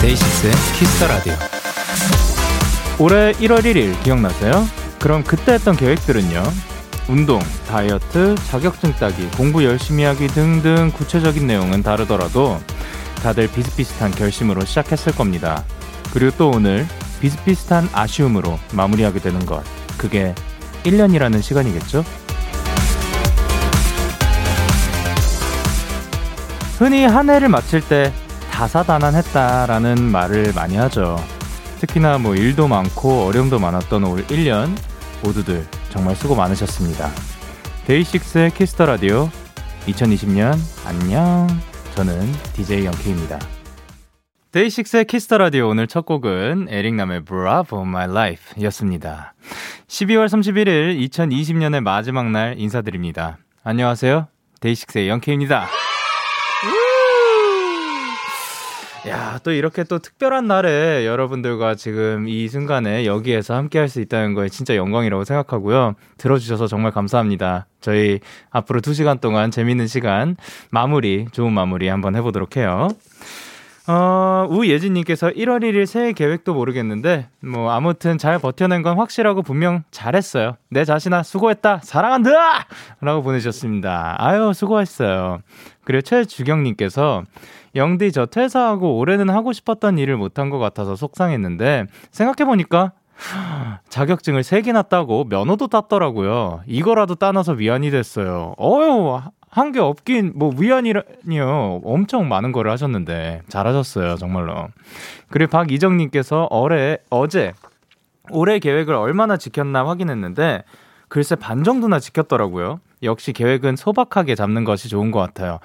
데이식스의 키스 더 라디오. 올해 1월 1일 기억나세요? 그럼 그때 했던 계획들은요? 운동, 다이어트, 자격증 따기, 공부 열심히 하기 등등 구체적인 내용은 다르더라도 다들 비슷비슷한 결심으로 시작했을 겁니다. 그리고 또 오늘 비슷비슷한 아쉬움으로 마무리하게 되는 것. 그게 1년이라는 시간이겠죠? 흔히 한 해를 마칠 때 다사다난했다라는 말을 많이 하죠. 특히나 뭐 일도 많고 어려움도 많았던 올 1년 모두들 정말 수고 많으셨습니다. 데이식스의 키스 더 라디오 2020년 안녕. 저는 DJ 영케입니다. 데이식스의 키스 더 라디오 오늘 첫 곡은 에릭남의 Bravo My Life 였습니다. 12월 31일 2020년의 마지막 날 인사드립니다. 안녕하세요. 데이식스의 영케입니다. 야, 또 이렇게 또 특별한 날에 여러분들과 지금 이 순간에 여기에서 함께 할 수 있다는 거에 진짜 영광이라고 생각하고요. 들어주셔서 정말 감사합니다. 저희 앞으로 2시간 동안 재밌는 시간, 마무리, 좋은 마무리 한번 해보도록 해요. 어, 우예진님께서 1월 1일 새해 계획도 모르겠는데, 뭐, 아무튼 잘 버텨낸 건 확실하고 분명 잘했어요. 내 자신아, 수고했다! 사랑한다! 라고 보내주셨습니다. 아유, 수고했어요. 그리고 최주경님께서, 영디 저 퇴사하고 올해는 하고 싶었던 일을 못한 것 같아서 속상했는데 생각해보니까 자격증을 3개나 따고 면허도 땄더라고요. 이거라도 따놔서 위안이 됐어요. 어휴, 한 게 없긴, 뭐, 위안이라니요. 엄청 많은 거를 하셨는데, 잘하셨어요, 정말로. 그리고 박이정님께서 어제, 어제, 올해 계획을 얼마나 지켰나 확인했는데, 글쎄 반 정도나 지켰더라고요. 역시 계획은 소박하게 잡는 것이 좋은 것 같아요.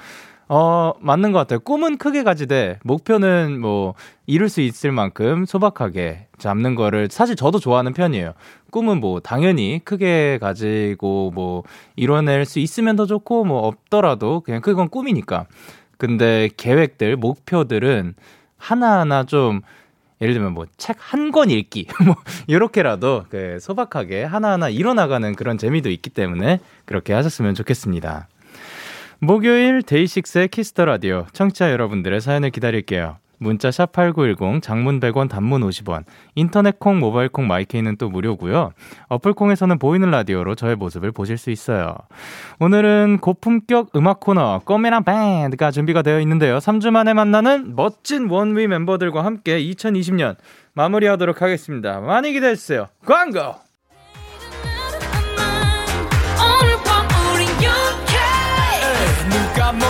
어, 맞는 것 같아요. 꿈은 크게 가지되, 목표는 뭐, 이룰 수 있을 만큼 소박하게 잡는 거를 사실 저도 좋아하는 편이에요. 꿈은 뭐, 당연히 크게 가지고 뭐, 이뤄낼 수 있으면 더 좋고, 뭐, 없더라도 그냥 그건 꿈이니까. 근데 계획들, 목표들은 하나하나 좀, 예를 들면 뭐 책 한 권 읽기 뭐 이렇게라도 그 소박하게 하나하나 이뤄나가는 그런 재미도 있기 때문에 그렇게 하셨으면 좋겠습니다. 목요일 데이식스의 키스 더 라디오 청취자 여러분들의 사연을 기다릴게요. 문자 샵 8910 장문 100원 단문 50원 인터넷 콩 모바일 콩 마이케이는 또 무료고요. 어플 콩에서는 보이는 라디오로 저의 모습을 보실 수 있어요. 오늘은 고품격 음악 코너 꽃미남 밴드가 준비가 되어 있는데요. 3주 만에 만나는 멋진 원위 멤버들과 함께 2020년 마무리하도록 하겠습니다. 많이 기대해 주세요. 광고.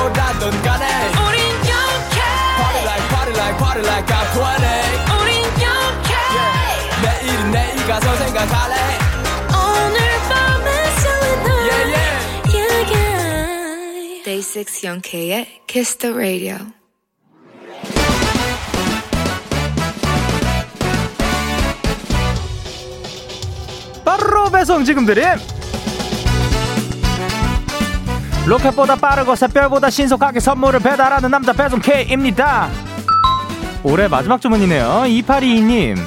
뭐라던 간에 우린 영케 Party like party like party like I'm 20 우린 영케 yeah. 내일은 내일 가서 생각할래 오늘 밤에 설레는 yeah, yeah. yeah, yeah. Day 6 영케의 Kiss the Radio 바로 배송 지금 드림 로켓보다 빠르고 샛별보다 신속하게 선물을 배달하는 남자 배송 K입니다. 올해 마지막 주문이네요. 2822님.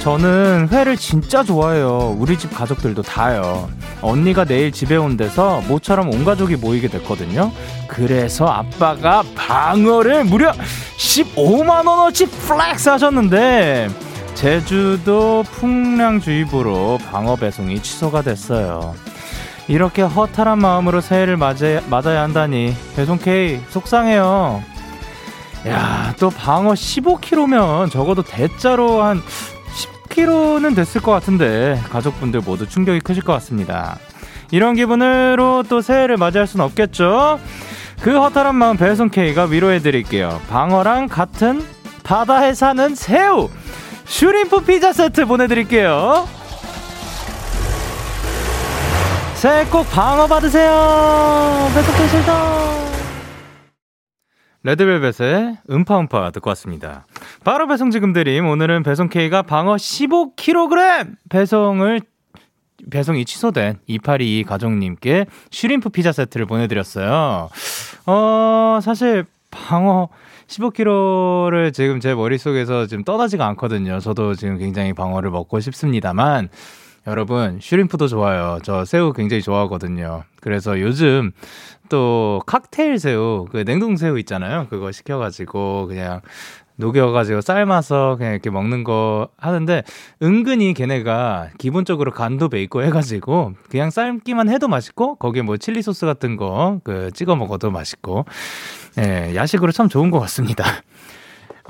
저는 회를 진짜 좋아해요. 우리 집 가족들도 다요. 언니가 내일 집에 온대서 모처럼 온 가족이 모이게 됐거든요. 그래서 아빠가 방어를 무려 15만원어치 flex 하셨는데, 제주도 풍랑주의보로 방어 배송이 취소가 됐어요. 이렇게 허탈한 마음으로 새해를 맞아, 맞아야 한다니 배송 K 속상해요. 야, 또 방어 15kg면 적어도 대자로 한 10kg는 됐을 것 같은데 가족분들 모두 충격이 크실 것 같습니다. 이런 기분으로 또 새해를 맞이할 순 없겠죠? 그 허탈한 마음 배송 K가 위로해 드릴게요. 방어랑 같은 바다에 사는 새우 shrimp 피자 세트 보내드릴게요. 새해 꼭 방어 받으세요. 배송 K였습니다. 레드벨벳의 음파음파 듣고 왔습니다. 바로 배송 지금 드림. 오늘은 배송 K가 방어 15kg 배송을 배송이 취소된 2822 가족님께 shrimp 피자 세트를 보내드렸어요. 어, 사실 방어 15kg를 지금 제 머릿속에서 지금 떠나지가 않거든요. 저도 지금 굉장히 방어를 먹고 싶습니다만, 여러분, 슈림프도 좋아요. 저 새우 굉장히 좋아하거든요. 그래서 요즘 또 칵테일 새우, 그 냉동 새우 있잖아요. 그거 시켜가지고 그냥 녹여가지고 삶아서 그냥 이렇게 먹는 거 하는데 은근히 걔네가 기본적으로 간도 베이고 해가지고 그냥 삶기만 해도 맛있고 거기에 뭐 칠리 소스 같은 거 그 찍어 먹어도 맛있고 예 야식으로 참 좋은 것 같습니다.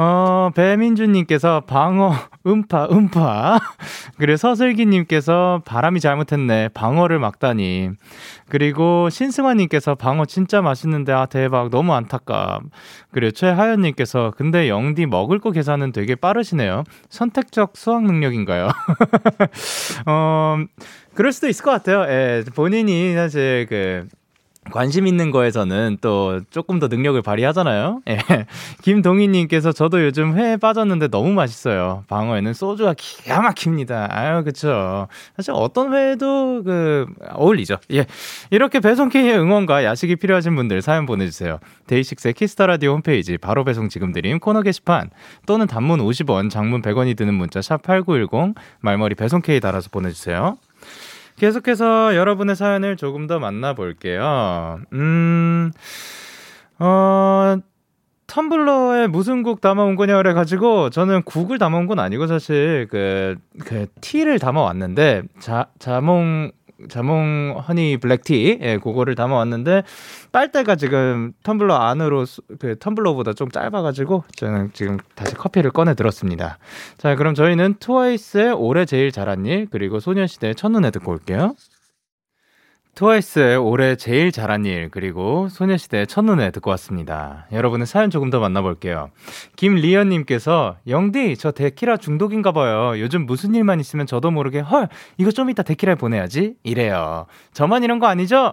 어, 배민주님께서 방어, 음파, 음파. 그리고 서슬기님께서 바람이 잘못했네. 방어를 막다니. 그리고 신승환님께서 방어 진짜 맛있는데, 아, 대박. 너무 안타깝. 그리고 최하연님께서 근데 영디 먹을 거 계산은 되게 빠르시네요. 선택적 수학 능력인가요? 어, 그럴 수도 있을 것 같아요. 예, 본인이 사실 그, 관심 있는 거에서는 또 조금 더 능력을 발휘하잖아요. 예. 김동희님께서 저도 요즘 회에 빠졌는데 너무 맛있어요. 방어에는 소주가 기가 막힙니다. 아유, 그쵸. 사실 어떤 회도 그, 어울리죠. 예. 이렇게 배송K의 응원과 야식이 필요하신 분들 사연 보내주세요. 데이식스의 키스 더 라디오 홈페이지 바로 배송 지금 드림 코너 게시판 또는 단문 50원, 장문 100원이 드는 문자 샵8910 말머리 배송K 달아서 보내주세요. 계속해서 여러분의 사연을 조금 더 만나볼게요. 음, 어, 텀블러에 무슨 곡 담아온 거냐 그래가지고 저는 국을 담아온 건 아니고 사실 그, 그 티를 담아왔는데 자, 자몽 자몽 허니 블랙티 예, 그거를 담아왔는데 빨대가 지금 텀블러 안으로 그 텀블러보다 좀 짧아가지고 저는 지금 다시 커피를 꺼내 들었습니다. 자 그럼 저희는 트와이스의 올해 제일 잘한 일 그리고 소녀시대의 첫눈에 듣고 올게요. 트와이스의 올해 제일 잘한 일, 그리고 소녀시대의 첫눈에 듣고 왔습니다. 여러분의 사연 조금 더 만나볼게요. 김리연님께서, 영디, 저 데키라 중독인가 봐요. 요즘 무슨 일만 있으면 저도 모르게, 헐, 이거 좀 이따 데키라에 보내야지? 이래요. 저만 이런 거 아니죠?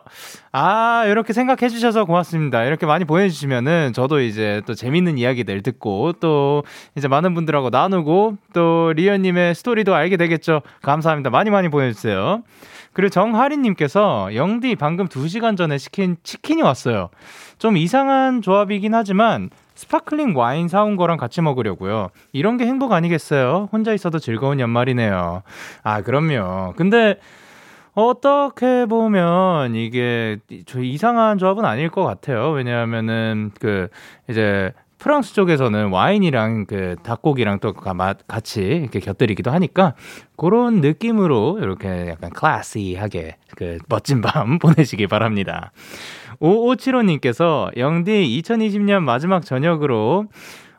아, 이렇게 생각해 주셔서 고맙습니다. 이렇게 많이 보내주시면은 저도 이제 또 재밌는 이야기들 듣고 또 이제 많은 분들하고 나누고 또 리연님의 스토리도 알게 되겠죠. 감사합니다. 많이 많이 보내주세요. 그리고 정하리님께서 영디 방금 2시간 전에 시킨 치킨이 왔어요. 좀 이상한 조합이긴 하지만 sparkling 와인 사온 거랑 같이 먹으려고요. 이런 게 행복 아니겠어요? 혼자 있어도 즐거운 연말이네요. 아, 그럼요. 근데 어떻게 보면 이게 저 이상한 조합은 아닐 것 같아요. 왜냐하면은 그 이제 프랑스 쪽에서는 와인이랑 그 닭고기랑 또 같이 이렇게 곁들이기도 하니까 그런 느낌으로 이렇게 약간 클래시하게 그 멋진 밤 보내시기 바랍니다. 5575님께서 영디 2020년 마지막 저녁으로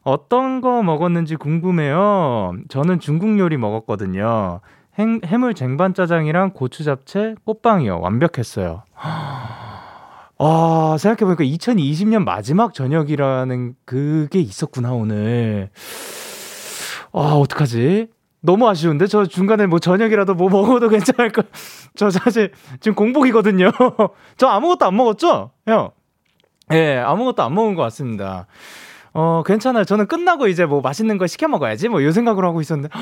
어떤 거 먹었는지 궁금해요. 저는 중국 요리 먹었거든요. 행, 해물 쟁반 짜장이랑 고추 잡채, 꽃빵이요. 완벽했어요. 아, 생각해보니까 2020년 마지막 저녁이라는 그게 있었구나, 오늘. 아, 어떡하지? 너무 아쉬운데? 저 중간에 뭐 저녁이라도 뭐 먹어도 괜찮을 까저 사실 지금 공복이거든요. 저 아무것도 안 먹었죠? 형. 예, 네, 아무것도 안 먹은 것 같습니다. 어, 괜찮아요. 저는 끝나고 이제 뭐 맛있는 거 시켜 먹어야지. 뭐이 생각으로 하고 있었는데.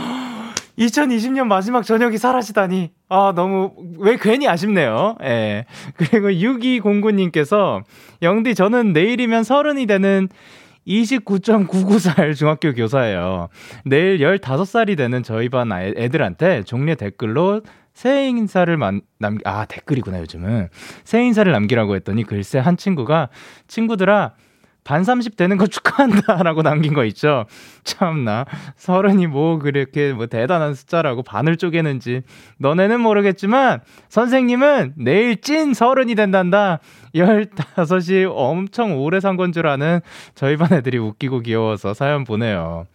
2020년 마지막 저녁이 사라지다니. 아, 너무, 왜 괜히 아쉽네요. 예. 그리고 6209님께서, 영디, 저는 내일이면 서른이 되는 29.99살 중학교 교사예요. 내일 15살이 되는 저희 반 애들한테 종례 댓글로 새해 인사를 만, 남, 아, 댓글이구나, 요즘은. 새해 인사를 남기라고 했더니 글쎄 한 친구가, 친구들아, 반 30 되는 거 축하한다라고 남긴 거 있죠. 참나. 서른이 뭐 그렇게 뭐 대단한 숫자라고 반을 쪼개는지. 너네는 모르겠지만 선생님은 내일 찐 서른이 된단다. 15이 엄청 오래 산 건 줄 아는 저희 반 애들이 웃기고 귀여워서 사연 보내요.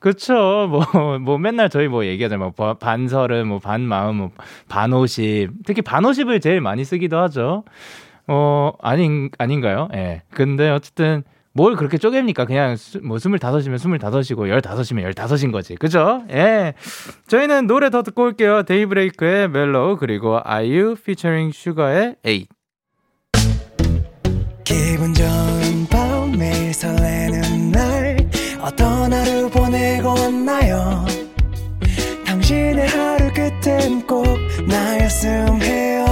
그쵸. 뭐, 뭐 맨날 저희 뭐 얘기하잖아요. 뭐 반 서른, 뭐 반 마음, 뭐 반 오십. 특히 반 오십을 제일 많이 쓰기도 하죠. 어, 아닌, 아닌가요? 예. 네. 근데 어쨌든, 뭘 그렇게 쪼갭니까? 그냥 수, 뭐 스물다섯이면 스물다섯이고 열다섯이면 열다섯인 거지. 그죠? 예. 저희는 노래 더 듣고 올게요. 데이브레이크의 Mellow 그리고 아이유 피처링 슈가의 에잇. 기분 좋은 밤 매일 설레는 날 어떤 하루 보내고 왔나요? 당신의 하루 끝엔 꼭 나였음 해요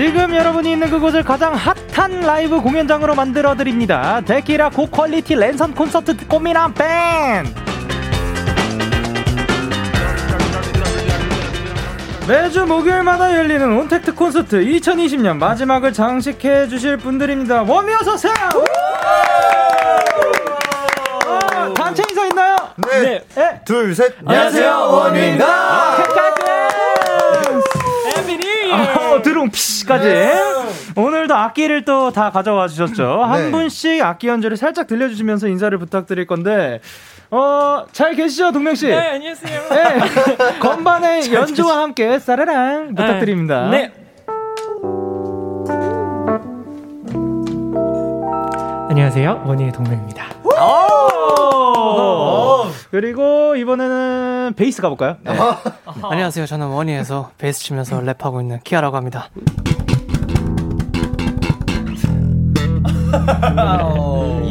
지금 여러분이 있는 그곳을 가장 핫한 라이브 공연장으로 만들어 드립니다. 데키라 고quality 랜선 콘서트 꽃미남 밴드. 매주 목요일마다 열리는 온택트 콘서트 2020년 마지막을 장식해 주실 분들입니다. 워미 어서 오세요. 아, 단체 인사 있나요? 네. 네. 둘, 셋. 안녕하세요, 원위입니다. 에미 드롱 피시까지. 오늘도 악기를 또 다 가져와 주셨죠. 한 네. 분씩 악기 연주를 살짝 들려주시면서 인사를 부탁드릴 건데. 어, 잘 계시죠, 동명 씨? 네, 안녕하세요. 네. 건반의 연주와 함께 싸라랑 부탁드립니다. 네. 안녕하세요. 원희의 동명입니다. 오! 그리고 이번에는 베이스 가볼까요? 네. 안녕하세요. 저는 원위에서 베이스 치면서 랩하고 있는 키아라고 합니다.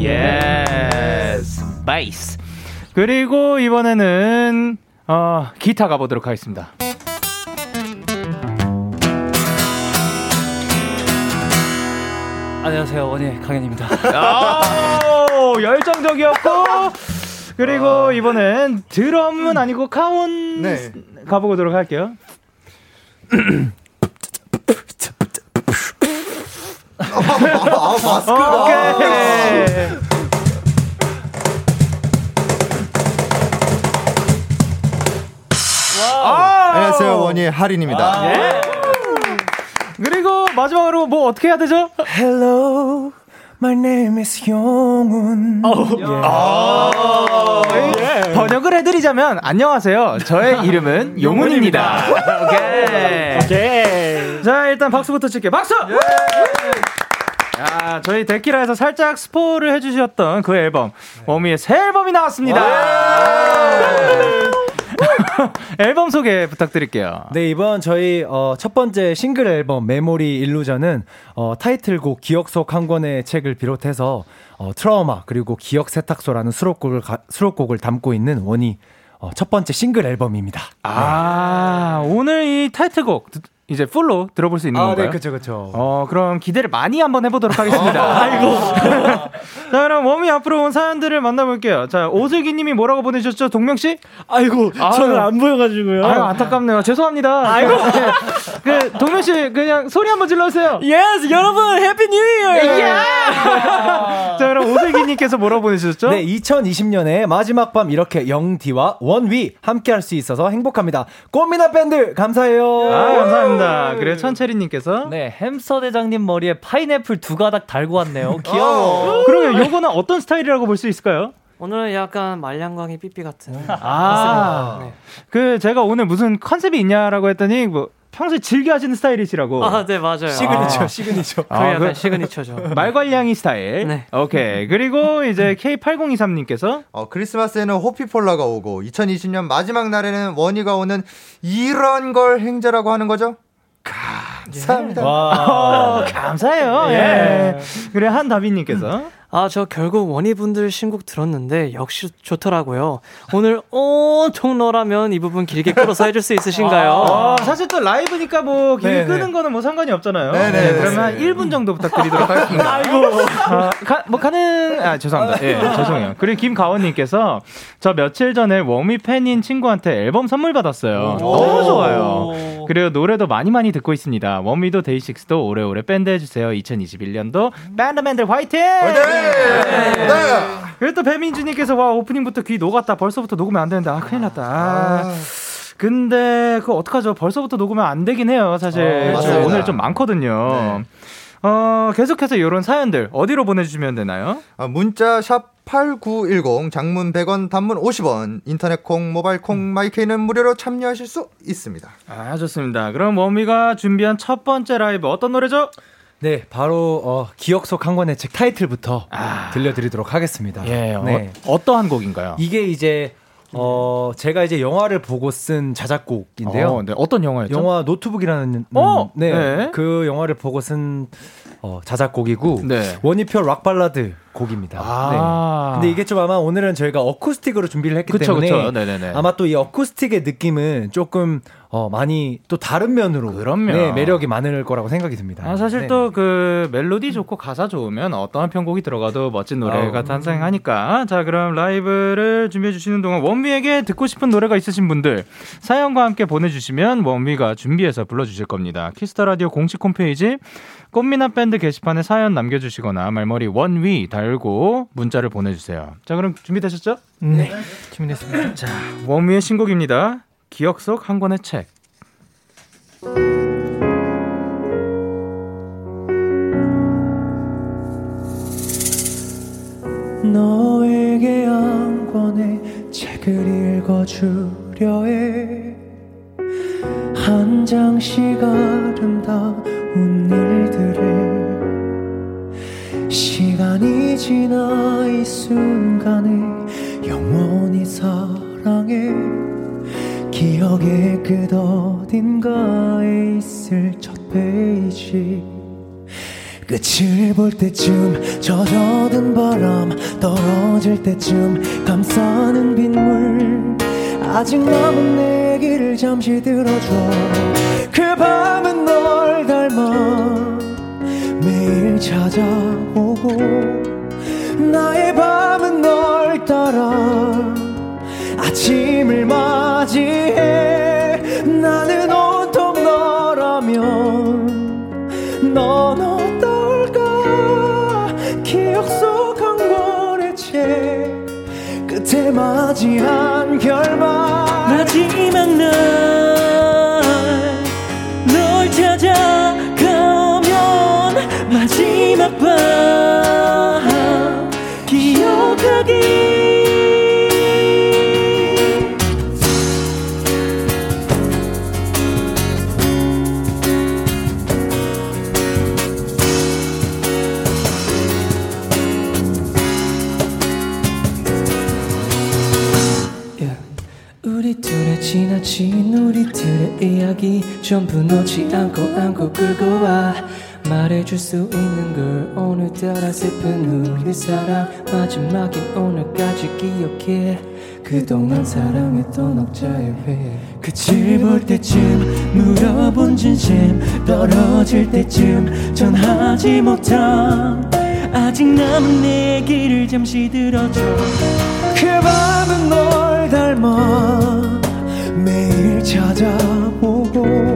Yes. 베이스. 그리고 이번에는 어, 기타 가보도록 하겠습니다. 안녕하세요. 원위의 강현입니다. 오, 열정적이었고 그리고 이번엔 드럼은 아니고 카운 네. 가보도록 할게요. 아. 아, 안녕하세요, 원희의 할인입니다. 예. 그리고 마지막으로 뭐 어떻게 해야 되죠? Hello My name is 용훈 번역을 해드리자면 안녕하세요. 저의 이름은 용훈입니다. 오케이. 오케이. 자 일단 박수부터 칠게요. 박수. 야, 저희 데키라에서 살짝 스포를 해주셨던 그 앨범 워미의 새 앨범이 나왔습니다. 앨범 소개 부탁드릴게요. 네, 이번 저희 어, 첫 번째 싱글 앨범 메모리 일루전은 어, 타이틀곡 기억 속 한 권의 책을 비롯해서 어, 트라우마 그리고 기억 세탁소라는 수록곡을 가- 수록곡을 담고 있는 원위 어, 첫 번째 싱글 앨범입니다. 아 오늘 이 타이틀곡 드- 이제 full로 들어볼 수 있는 건가요? 그렇죠, 그렇죠. 어, 그럼 기대를 많이 한번 해보도록 하겠습니다. 아이고. 자, 그럼 웜이 앞으로 온 사연들을 만나볼게요. 자, 오슬기 님이 뭐라고 보내주셨죠? 동명 씨? 아이고, 저는 안 보여가지고요. 아유, 안타깝네요. 죄송합니다. 아이고. 그, 동명 씨, 그냥 소리 한번 질러주세요. Yes, 여러분, Happy New Year! 자, 그럼 오슬기 님께서 뭐라고 보내주셨죠? 네, 2020년에 마지막 밤 이렇게 영디와 원위 함께 할 수 있어서 행복합니다. 꽃미남 밴드 감사해요. 아, 감사합니다. 그리고 천채리님께서. 네, 햄스터 대장님 머리에 파인애플 두 가닥 달고 왔네요. 귀여워. 그러면 요거는 어떤 스타일이라고 볼 수 있을까요? 오늘은 약간 말괄량이 삐삐 같은. 아, 네. 그 제가 오늘 무슨 컨셉이 있냐라고 했더니 뭐 평소에 즐겨 하시는 스타일이시라고. 아, 네, 맞아요. 시그니처, 아. 시그니처. 그게 아, 약간 그- 시그니처죠. 말괄량이 스타일. 네. 오케이. 그리고 이제 K8023님께서 어, 크리스마스에는 호피폴라가 오고 2020년 마지막 날에는 원위가 오는 이런 걸 횡재라고 하는 거죠? 감사합니다. 어, 감사해요. 예. 그래 한다비님께서 아, 저 결국 원위분들 신곡 들었는데 역시 좋더라고요. 오늘 온통 너라면 이 부분 길게 끌어서 해줄 수 있으신가요? 어, 사실 또 라이브니까 뭐길 네네. 끄는 거는 뭐 상관이 없잖아요. 네네, 네, 그러면 한 맞습니다. 1분 정도 부탁드리도록 하겠습니다. 아이고. 뭐 가능 아 죄송합니다. 예, 죄송해요. 그리고 김가원님께서 저 며칠 전에 워미 팬인 친구한테 앨범 선물 받았어요. 너무 좋아요. 그리고 노래도 많이 많이 듣고 있습니다. 워미도 데이식스도 오래오래 밴드 해주세요. 2021년도 밴드맨들 화이팅! 네. 네. 그리고 또 배민주님께서 와 오프닝부터 귀 녹았다. 벌써부터 녹으면 안 되는데 아 큰일 났다. 아, 근데 그거 어떡하죠? 벌써부터 녹으면 안 되긴 해요. 사실 어, 좀. 오늘 좀 많거든요. 어 계속해서 이런 사연들 어디로 보내주시면 되나요? 아, 문자 샵 샵8910 장문 100원 단문 50원 인터넷 콩 모바일 콩 마이케이는 무료로 참여하실 수 있습니다. 아, 좋습니다. 그럼 원미가 준비한 첫 번째 라이브 어떤 노래죠? 네, 바로 어, 기억 속 한 권의 책 타이틀부터 아. 들려드리도록 하겠습니다. 예, 네. 어, 어떠한 곡인가요? 이게 이제 어 제가 이제 영화를 보고 쓴 자작곡인데요. 어, 네, 어떤 영화였죠? 영화 노트북이라는 음, 어, 네, 네. 그 영화를 보고 쓴 어, 자작곡이고 네. 원위표 락 발라드 곡입니다. 아. 네. 근데 이게 좀 아마 오늘은 저희가 어쿠스틱으로 준비를 했기 그쵸, 때문에 그쵸. 아마 또 이 어쿠스틱의 느낌은 조금 어, 많이 또 다른 면으로 그럼요. 네, 매력이 많을 거라고 생각이 듭니다. 아, 사실 네. 또 그 멜로디 좋고 가사 좋으면 어떠한 편곡이 들어가도 멋진 노래가 아우. 탄생하니까. 자, 그럼 라이브를 준비해 주시는 동안 원위에게 듣고 싶은 노래가 있으신 분들 사연과 함께 보내주시면 원위가 준비해서 불러주실 겁니다. 키스터 라디오 공식 홈페이지 꽃미남 밴드 게시판에 사연 남겨주시거나 말머리 원위 달고 문자를 보내주세요. 자, 그럼 준비되셨죠? 네. 준비됐습니다. 자, 원미의 신곡입니다. 기억 속 한 권의 책. 너에게 한 권의 책을 읽어주려 해. 한 장씩 아름다운 일들을 시 간이 지나 이 순간에 영원히 사랑해. 기억의 끝 어딘가에 있을 첫 페이지. 끝을 볼 때쯤 젖어든 바람 떨어질 때쯤 감싸는 빗물. 아직 남은 내 길을 잠시 들어줘. 그 밤은 널 닮아 찾아오고 나의 밤은 널 따라 아침을 맞이해 나는 온통 너라면 넌 어떨까? 기억 속 한 권의 책 끝에 맞이한 결말. 마지막 날 이야기 전부 놓지 않고 안고 끌고 와. 말해줄 수 있는 걸 오늘따라 슬픈 우리 사랑. 마지막인 오늘까지 기억해. 그동안 사랑했던 억자의 회. 끝을 볼 때쯤 물어본 진심. 떨어질 때쯤 전하지 못한 아직 남은 내 길을 잠시 들어줘. 그 밤은 널 닮아 매일 찾아 오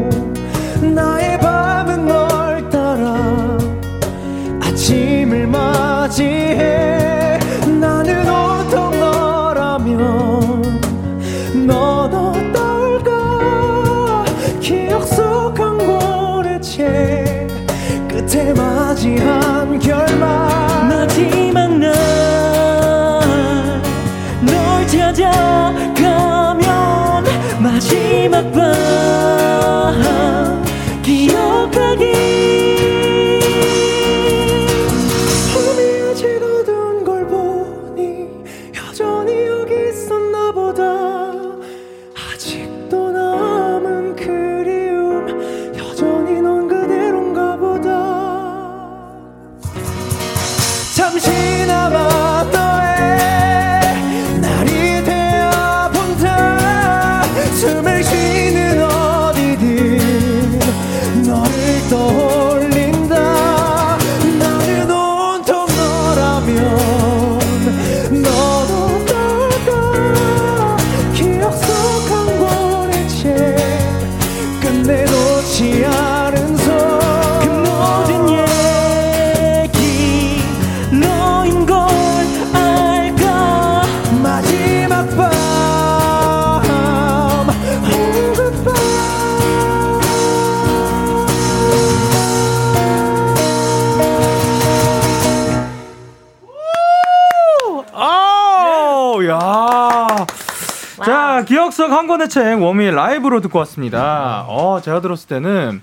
속 한 권의 책 원위 라이브로 듣고 왔습니다. 어, 제가 들었을 때는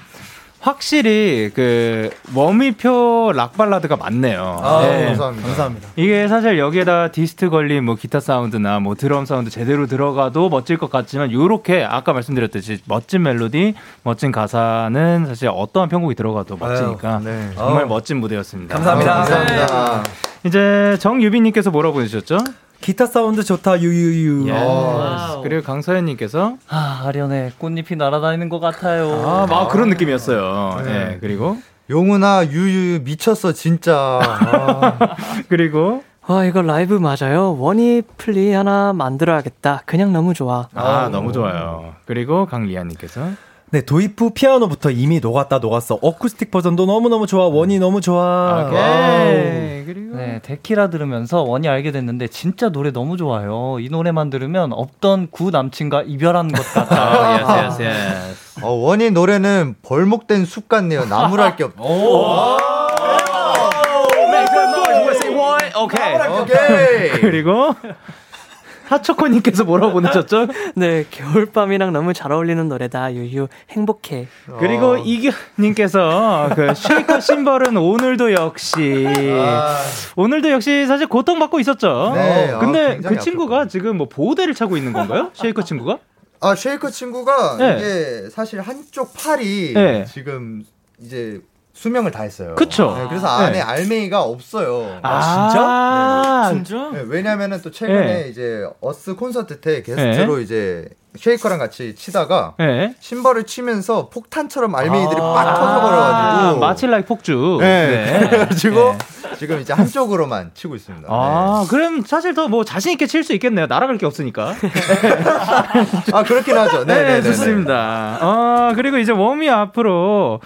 확실히 그 원위표 락 발라드가 많네요. 아, 네. 감사합니다. 감사합니다. 이게 사실 여기에다 디스트 걸린 뭐 기타 사운드나 뭐 드럼 사운드 제대로 들어가도 멋질 것 같지만 요렇게 아까 말씀드렸듯이 멋진 멜로디, 멋진 가사는 사실 어떠한 편곡이 들어가도 멋지니까 아유, 네. 정말. 멋진 무대였습니다. 감사합니다. 감사합니다. 이제 정유빈님께서 뭐라고 보내주셨죠? 기타 사운드 좋다 유유유. 예. Wow. 그리고 강서연님께서 아, 아련해. 꽃잎이 날아다니는 것 같아요. 아, 막 그런 느낌이었어요. 예. 그리고 용훈아 유유 미쳤어 진짜. 아, 그리고 와 이거 라이브 맞아요. 원위 플리 하나 만들어야겠다. 그냥 너무 좋아. 아 너무 좋아요. 그리고 강리아님께서 네 도입 후 피아노부터 이미 녹았다 녹았어. 어쿠스틱 버전도 너무 너무 좋아. 원위 너무 좋아. 오케이. 그리고 네, 데키라 들으면서 원위 알게 됐는데 진짜 노래 너무 좋아요. 이 노래만 들으면 없던 구 남친과 이별한 것. 아, yes yes yes. 어, 원위 노래는 벌목된 숲 같네요. 나무랄 게 없. 오케이. 오케이. 그리고 하초코님께서 뭐라고 보내셨죠? 네 겨울밤이랑 너무 잘 어울리는 노래다. 유유 행복해. 그리고 이규님께서 그 쉐이커 심벌은 오늘도 역시 오늘도 역시 사실 고통받고 있었죠. 네, 아, 근데 굉장히 그 친구가 지금 뭐 보호대를 차고 있는 건가요? 쉐이커 친구가? 아 쉐이커 친구가 네. 이게 사실 한쪽 팔이 네. 지금 이제 수명을 다 했어요. 그쵸. 네, 그래서 안에 네. 알맹이가 없어요. 아, 진짜? 네, 왜냐면은 또 최근에 네. 이제 어스 콘서트 때 게스트로 이제 쉐이커랑 같이 치다가 네. 심벌을 치면서 폭탄처럼 알맹이들이 아, 빡 터져버려가지고 마칠라이 폭주. 네. 그래가지고 네. 지금 이제 한쪽으로만 치고 있습니다. 아, 그럼 사실 더 뭐 자신 있게 칠 수 있겠네요. 날아갈 게 없으니까. 네. 아 그렇긴 하죠. 네, 네, 네, 네, 좋습니다. 어, 그리고 이제 웜이 앞으로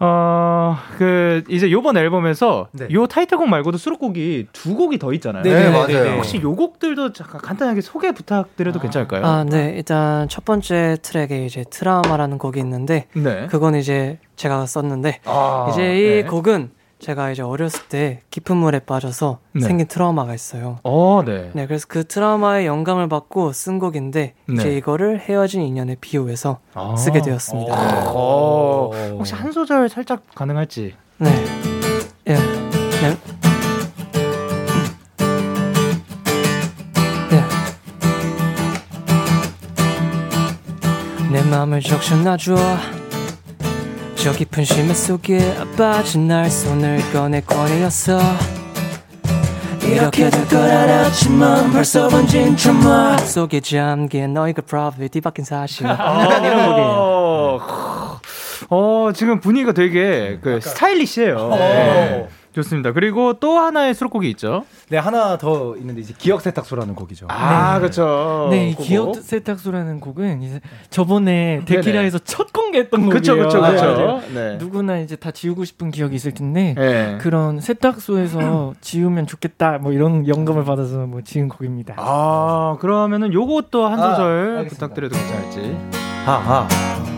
어, 그 이제 요번 앨범에서 네. 요 타이틀곡 말고도 수록곡이 두 곡이 더 있잖아요. 네, 네, 맞아요. 혹시 요 곡들도 잠깐 간단하게 소개 부탁드려도 괜찮을까요? 아, 네. 일단 첫 번째 트랙에 이제 트라우마라는 곡이 있는데 네. 그건 이제 제가 썼는데 아, 이제 이 네. 곡은 제가 이제 어렸을 때 깊은 물에 빠져서 네. 생긴 트라우마가 있어요. 어, 네. 네, 그래서 그 트라우마의 영감을 받고 쓴 곡인데 이제 네. 이거를 헤어진 인연에 비유해서 아. 쓰게 되었습니다. 어, 혹시 한 소절 살짝 가능할지? 네. 예. 네. 예. 내 맘을 적셔놔줘 저 깊은 심해 속에 빠진 날 손을 꺼내 꺼내었어. 이렇게 될 걸 알았지만 벌써 번진 트라마. 속에 잠긴 너희가 probably 뒤바뀐 사실. 약간 이런 곡이에요. 어, 어, 지금 분위기가 되게 그 스타일리시해요. 네. 좋습니다. 그리고 또 하나의 수록곡이 있죠. 네 하나 더 있는데 이제 기억 세탁소라는 곡이죠. 아, 그렇죠. 네, 이 그거. 기억 세탁소라는 곡은 이제 저번에 데키라에서 첫 공개했던 그쵸, 곡이에요. 그쵸, 네, 그쵸. 맞아요. 네. 누구나 이제 다 지우고 싶은 기억이 있을 텐데 네. 그런 세탁소에서 지우면 좋겠다 뭐 이런 영감을 받아서 뭐 지은 곡입니다. 아, 그러면은 요것도 한 아, 소절 알겠습니다. 부탁드려도 괜찮을지. 하하.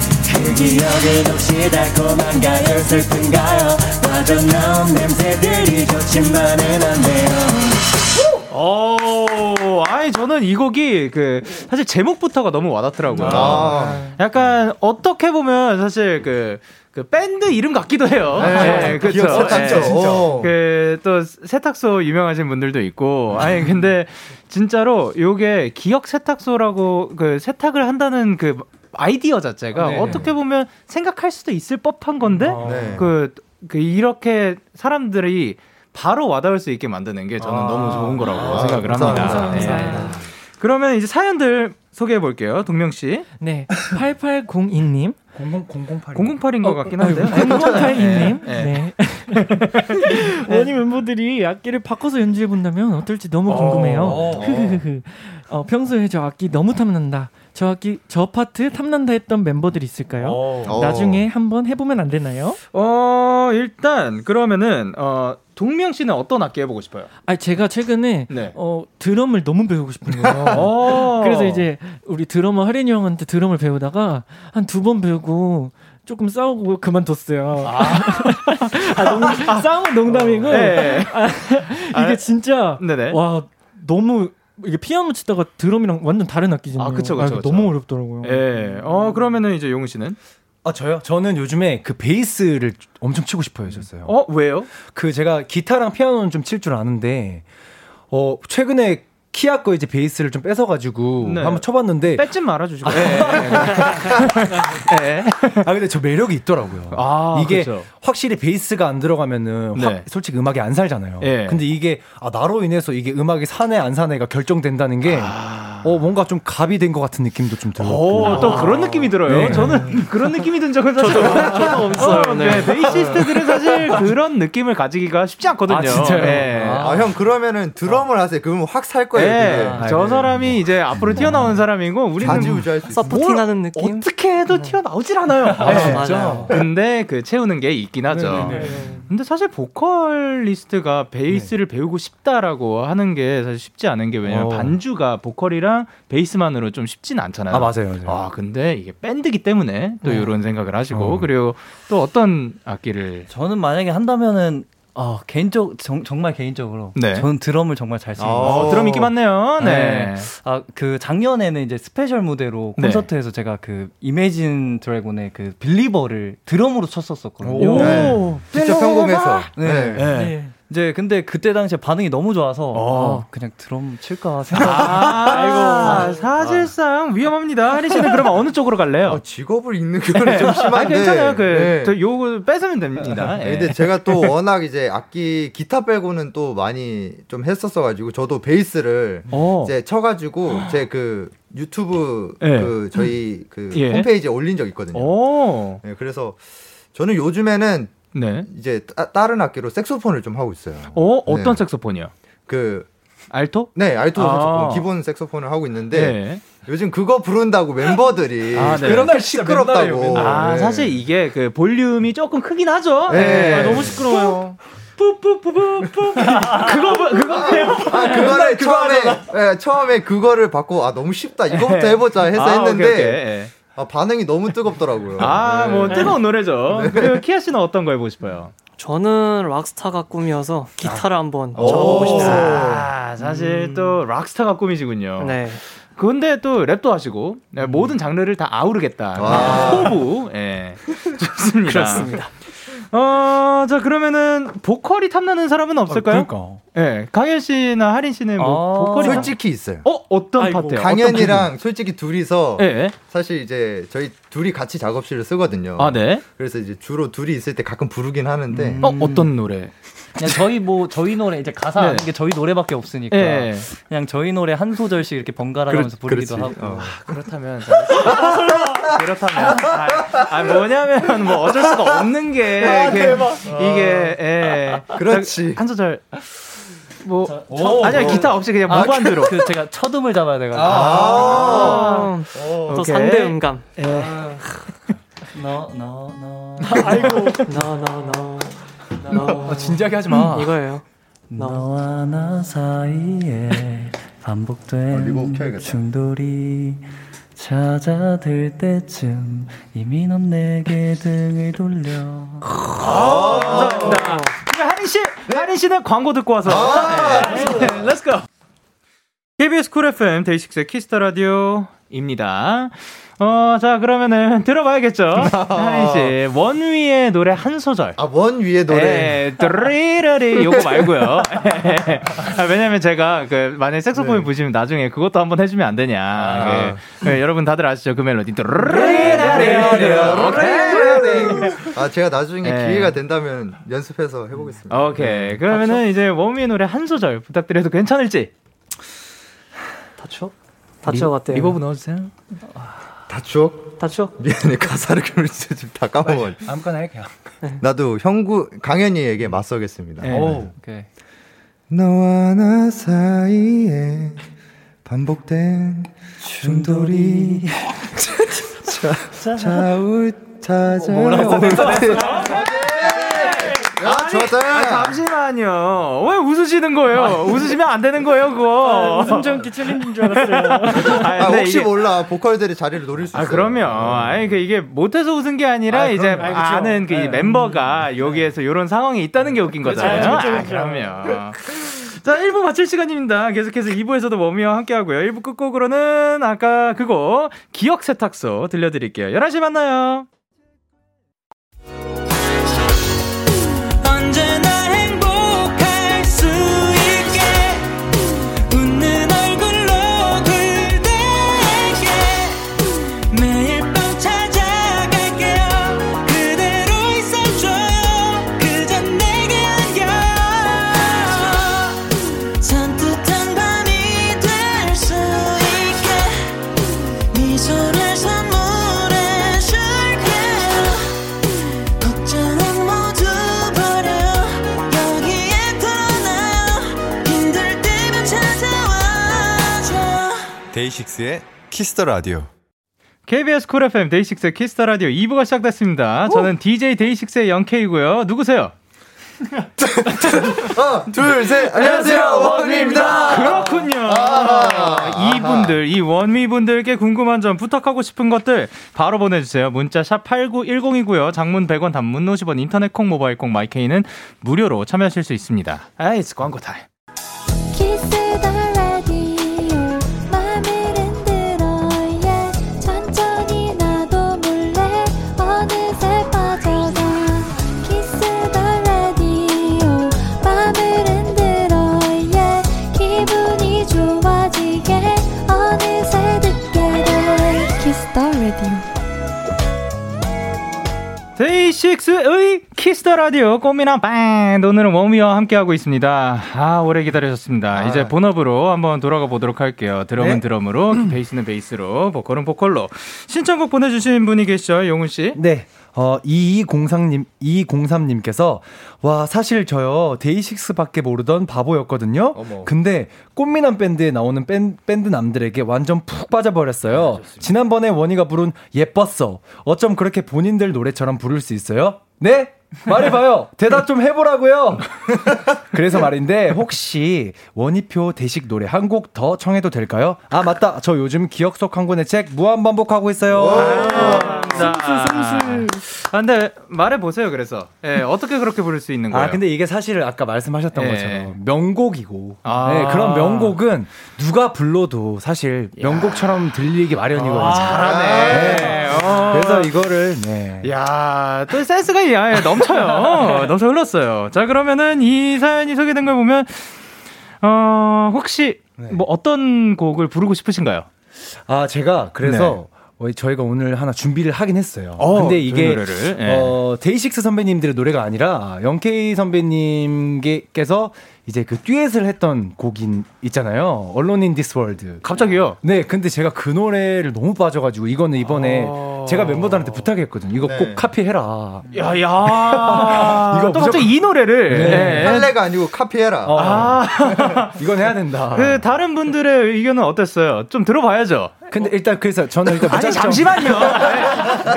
그 기억은 혹시 달콤한가요 슬픈가요 그 빠져나온 냄새들이 좋지만은 않네요 오, 아이 저는 이 곡이 그 사실 제목부터가 너무 와닿더라고요. 아. 약간 어떻게 보면 사실 그, 그 밴드 이름 같기도 해요. 네, 그렇죠. 기억 세탁소. 네. 어. 그또 세탁소 유명하신 분들도 있고, 아니 근데 진짜로 요게 기억 세탁소라고 그 세탁을 한다는 그 아이디어 자체가 네. 어떻게 보면 생각할 수도 있을 법한 건데 네. 그, 그 이렇게 사람들이 바로 와닿을 수 있게 만드는 게 저는 너무 좋은 거라고 생각을 합니다. 감사합니다. 네. 그러면 이제 사연들 소개해 볼게요. 동명 씨. 네 8802님 00008. 008인 것 같긴 한데요. 0082님 네. 네. 원희 멤버들이 악기를 바꿔서 연주해 본다면 어떨지 너무 궁금해요. 흐흐흐흐. 어, 평소에 저 악기 너무 탐난다. 저기 저 파트 탐난다 했던 멤버들 있을까요? 어. 나중에 한번 해보면 안 되나요? 어, 일단 그러면은 어, 동명 씨는 어떤 악기 해보고 싶어요? 아 제가 최근에 네. 어 드럼을 너무 배우고 싶은 거예요. 어. 그래서 이제 우리 드러머 하린이 형한테 드럼을 배우다가 한 두 번 배우고 조금 싸우고 그만뒀어요. 아, 농, 싸움은 농담이고 네. 아, 이게 진짜 네네. 와 너무 이게 피아노 치다가 드럼이랑 완전 다른 악기잖아요. 아, 그쵸, 그쵸, 그쵸. 너무 어렵더라고요. 예. 어, 그러면은 이제 용우 씨는? 아 저요? 저는 요즘에 그 베이스를 엄청 치고 싶어 해졌어요. 어, 왜요? 그 제가 기타랑 피아노는 좀 칠 줄 아는데 어 최근에 키아 거 이제 베이스를 좀 뺏어가지고 네. 한번 쳐봤는데 뺏지 말아주시고. 예, 예, 예. 아 근데 저 매력이 있더라고요. 아, 이게 그쵸. 확실히 베이스가 안 들어가면은 네. 확- 솔직히 음악이 안 살잖아요. 예. 근데 이게 아, 나로 인해서 이게 음악이 사네 안 사네가 결정된다는 게 어, 뭔가 좀 갑이 된 것 같은 느낌도 좀 들고. 오, 또 그런 느낌이 들어요. 네. 저는 그런 느낌이 든 적은 사실 저도, 없어요. 네. 베이시스트들은 사실 그런 느낌을 가지기가 쉽지 않거든요. 아, 진짜요? 예. 아, 형 그러면은 드럼을 하세요. 그러면 확 살 거예요. 예, 그게. 저 사람이 이제 앞으로 튀어나오는 사람이고 우리는. 서포팅하는 느낌. 어떻게 해도 튀어나오질 않아요. 아, 예. 맞아요. 근데 그 채우는 게 있긴 하죠. 네, 네. 근데 사실 보컬리스트가 베이스를 배우고 싶다라고 하는 게 사실 쉽지 않은 게 왜냐면 어. 반주가 보컬이랑 베이스만으로 좀 쉽지는 않잖아요. 아 맞아요, 맞아요. 아, 근데 이게 밴드기 때문에 또 이런 생각을 하시고 어. 그리고 또 어떤 악기를 저는 만약에 한다면은 아, 개인적 정, 정말 개인적으로 네. 저는 드럼을 정말 잘 치는 아. 것 어, 같아요. 드럼 인기 많네요. 네. 네. 아, 그 작년에는 이제 스페셜 무대로 네. 콘서트에서 제가 그 Imagine Dragons의 그 Believer를 드럼으로 쳤었거든요. 오. 네. 직접 편곡해서. 네. 네. 네. 네. 이제 근데 그때 당시에 반응이 너무 좋아서 어. 아, 그냥 드럼 칠까 생각. 아, 아이고. 사실상 위험합니다. 하리 씨는 그러면 어느 쪽으로 갈래요? 어, 직업을 잃는 그거는 좀 심한데. 아, 괜찮아요. 그, 네. 저 요거 뺏으면 됩니다. 예. 근데 제가 또 워낙 이제 악기 기타 빼고는 또 많이 좀 했었어가지고 저도 베이스를 어. 이제 쳐가지고 제그 유튜브 예. 그 저희 그 예. 홈페이지에 올린 적 있거든요. 오. 네, 그래서 저는 요즘에는 네. 이제 따, 다른 악기로 색소폰을 좀 하고 있어요. 어, 어떤 네. 색소폰이요? 그 알토? 네, 알토 아. 색소폰 기본 색소폰을 하고 있는데 네. 요즘 그거 부른다고 멤버들이 아, 네. 그렇게 맨날 진짜 맨날이에요, 시끄럽다고. 아, 네. 사실 이게 그 볼륨이 조금 크긴 하죠? 네. 아, 너무 시끄러워요. 뿌뿌뿌뿌뿌. 그거, 뭐- 그거 해요? 아, 그거를 처음에 예, 처음에 그거를 받고 아 너무 쉽다 이거부터 해보자 해서 아, 했는데 오케이, 오케이. 예. 아, 반응이 너무 뜨겁더라고요. 아, 네. 뭐 뜨거운 노래죠. 그리고 키아 씨는 어떤 거 해보고 싶어요? 저는 락스타가 꿈이어서 기타를 한번 오. 쳐보고 싶습니다. 아, 사실 또 락스타가 꿈이시군요. 네. 근데 또 랩도 하시고 네, 모든 장르를 다 아우르겠다. 와. 호부. 예. 좋습니다. 그렇습니다. 어, 자 그러면은 보컬이 탐나는 사람은 없을까요? 그러니까. 예. 강현 씨나 하린 씨는 뭐 아, 보컬이 탐- 솔직히 있어요. 어, 어떤 아이고. 파트요? 강현이랑 솔직히 둘이서? 예. 사실 이제 저희 둘이 같이 작업실을 쓰거든요. 아, 네. 그래서 이제 주로 둘이 있을 때 가끔 부르긴 하는데 음. 어, 어떤 노래? 그냥 저희 뭐 저희 노래 이제 가사 네. 게 저희 노래밖에 없으니까 예. 그냥 저희 노래 한 소절씩 이렇게 번갈아 가면서 부르기도 그렇지. 하고. 어. 그렇다면 그렇다면 아, 아 뭐냐면 뭐 어쩔 수가 없는 게 이게, 이게 예. 그렇지. 한 소절 뭐 오, 아니야 기타 없이 그냥 무반주로 그 제가 첫 음을 잡아야 돼가지고. 어, 또 오케이. 상대 음감. 너, 너, 너. 너너너 어, 진지하게 하지 마. 이거예요. 너와 나 사이에 반복된 어, 켜야겠다. 충돌이 찾아들 때쯤 이미 넌 내게 등을 돌려 감사합니다. 그럼 하린 씨, 하린 씨는 광고 듣고 와서. 네. Let's go. KBS 쿨 FM 데이식스의 키스터 라디오 입니다. 어, 자, 그러면은 들어봐야겠죠. 하린 씨, 원위의 노래 한 소절. 아 원 위에 노래. 에, 드리러리 요거 말고요. 아, 왜냐면 제가 그 만약에 색소폰 네. 보시면 나중에 그것도 한번 해 주면 안 되냐. 아. 그, 그 여러분 다들 아시죠? 그 멜로디. 아 제가 나중에 네. 기회가 된다면 연습해서 해 보겠습니다. 오케이. 그러면은 이제 원미의 노래 한 소절 부탁드려도 괜찮을지. 다쳐? 다쳐 같대요. 리버브 넣어주세요. 다 추억? 다쳐? 미안해 가사를 지금 다 까먹어. 아무거나 해 그냥. 나도 형구 강현이에게 맞서겠습니다. 네. 오, 오케이. 너와 나 사이에 반복된 충돌이 자, 좌우 찾아 야, 좋았다. 아, 잠시만요. 왜 웃으시는 거예요? 웃으시면 안 되는 거예요, 그거. 웃음 참기 챌린지인 줄 알았어요. 아니, 아, 근데 혹시 이게- 몰라. 보컬들이 자리를 노릴 수 아, 있어요. 그럼요. 아니, 그 이게 못해서 웃은 게 아니라 아, 이제. 아, 그쵸. 아는 그이 네. 멤버가 여기에서 이런 상황이 있다는 게 웃긴 거잖아요. 아, 그쵸. 그럼요. 자, 1부 마칠 시간입니다. 계속해서 2부에서도 워미와 함께 하고요. 1부 끝곡으로는 아까 그거 기억 세탁소 들려드릴게요. 11시 만나요. 데이식스의 키스터 라디오. KBS 쿨 FM 데이식스의 키스터 라디오 2부가 시작됐습니다. 저는 DJ 데이식스의 영케이고요. 누구세요? 하나, 둘, 셋. 안녕하세요. 원위입니다. 그렇군요. 아. 이분들, 이 원위분들께 궁금한 점, 부탁하고 싶은 것들 바로 보내주세요. 문자 샵 8910이고요. 장문 100원, 단문 50원, 인터넷 콩, 모바일 콩, 마이케이는 무료로 참여하실 수 있습니다. 아이스 광고 타임. 데이식스의 키스터 라디오 꽃미남 밴드 오늘은 원위와 함께하고 있습니다. 아 오래 기다리셨습니다. 이제 본업으로 한번 돌아가 보도록 할게요. 드럼은 네. 드럼으로, 베이스는 베이스로, 보컬은 보컬로 신청곡 보내주신 분이 계시죠, 용훈 씨. 네. 어, 2203님, 2203님께서, 와, 사실 저요, 데이식스 밖에 모르던 바보였거든요. 어머. 근데, 꽃미남 밴드에 나오는 밴, 밴드 남들에게 완전 푹 빠져버렸어요. 지난번에 원위가 부른 예뻤어. 어쩜 그렇게 본인들 노래처럼 부를 수 있어요? 네? 말해봐요. 대답 좀 해보라고요. 그래서 말인데 혹시 원희표 대식 노래 한 곡 더 청해도 될까요? 아 맞다. 저 요즘 기억 속 한 권의 책 무한 반복하고 있어요. 감사합니다. 아, 근데 말해보세요, 그래서. 예, 어떻게 그렇게 부를 수 있는 거예요? 아 근데 이게 사실 아까 말씀하셨던 예. 것처럼 명곡이고 아. 네, 그런 명곡은 누가 불러도 사실 명곡처럼 들리기 마련이거든요. 아, 잘하네. 어. 그래서 이거를 네. 야, 또 센스가 야, 넘쳐요. 넘쳐 흘렀어요. 자, 그러면은 이 사연이 소개된 걸 보면, 어, 혹시 뭐 어떤 곡을 부르고 싶으신가요? 아 제가 그래서 어, 저희가 오늘 하나 준비를 하긴 했어요. 어, 근데 그 이게 예. 어, 데이식스 선배님들의 노래가 아니라 영케이 선배님께서 이제 그 듀엣을 했던 곡인 있잖아요. alone in this world. 갑자기요? 네, 근데 제가 그 노래를 너무 빠져가지고 이거는 이번에 아. 제가 멤버들한테 부탁했거든요. 이거 네. 꼭 카피해라. 야, 야. 이거 또 갑자기 이 노래를. 네. 예. 할래가 아니고 카피해라. 어, 아, 이건 해야 된다. 그 다른 분들의 의견은 어땠어요? 좀 들어봐야죠. 근데 일단 그래서 저는 일단 아니 무작정- 잠시만요.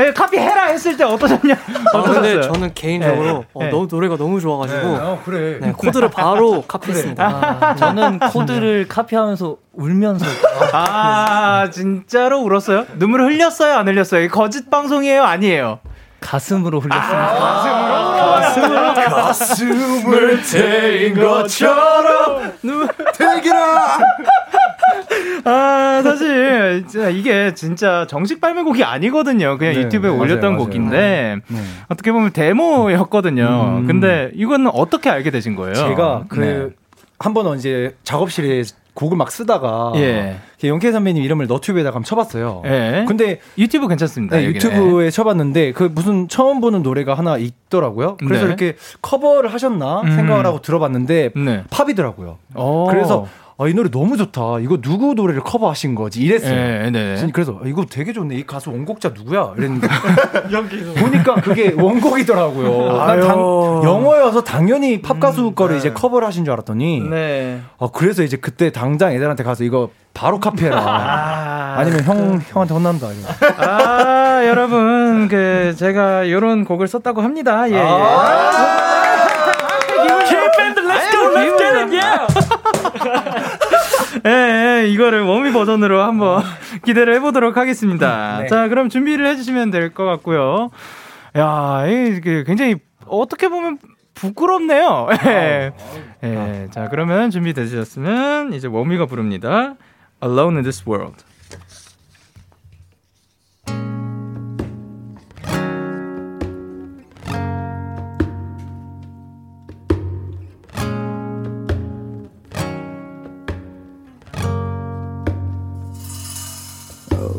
예, 예, 카피해라 했을 때 어떠셨냐? 아, 근데 어떠셨어요? 저는 개인적으로 네. 어, 네. 너무 노래가 너무 좋아가지고 어, 그래. 네, 코드를 바로 카피했습니다. 저는 코드를 카피하면서 울면서 아 진짜로 울었어요? 눈물 흘렸어요? 안 흘렸어요? 거짓 방송이에요? 아니에요? 가슴으로 흘렸습니다. 가슴을 태인 것처럼 대기라. 아 사실 진짜 이게 진짜 정식 발매곡이 아니거든요. 그냥 네, 유튜브에 맞아요, 올렸던 맞아요. 곡인데 네. 어떻게 보면 데모였거든요. 음. 근데 이거는 어떻게 알게 되신 거예요? 제가 그 네. 한번 이제 작업실에 곡을 막 쓰다가 예. 영케 선배님 이름을 너튜브에다가 한번 쳐봤어요. 예. 근데 유튜브 괜찮습니다. 네. 유튜브에 쳐봤는데 그 무슨 처음 보는 노래가 하나 있더라고요. 그래서 네. 이렇게 커버를 하셨나 음. 생각을 하고 들어봤는데 네. 팝이더라고요. 어. 그래서 아, 이 노래 너무 좋다. 이거 누구 노래를 커버하신 거지? 이랬어요. 예, 네. 진- 그래서 아, 이거 되게 좋네. 이 가수 원곡자 누구야? 이랬는데 보니까 그게 원곡이더라고요. 난 당- 영어여서 당연히 팝 가수 거를 이제 커버를 하신 줄 알았더니 네. 아, 그래서 이제 그때 당장 애들한테 가서 이거 바로 카피해라. 아 니면 형 형한테 혼난다. 이거. 아, 여러분, 그, 제가 요런 곡을 썼다고 합니다. 예, 예. 예, 예, 이거를 워미 버전으로 한번 기대를 해보도록 하겠습니다. 네. 자, 그럼 준비를 해주시면 될 것 같고요. 야, 이게 굉장히 어떻게 보면 부끄럽네요. 예. 예, 자, 그러면 준비되셨으면 이제 워미가 부릅니다. Alone in this world.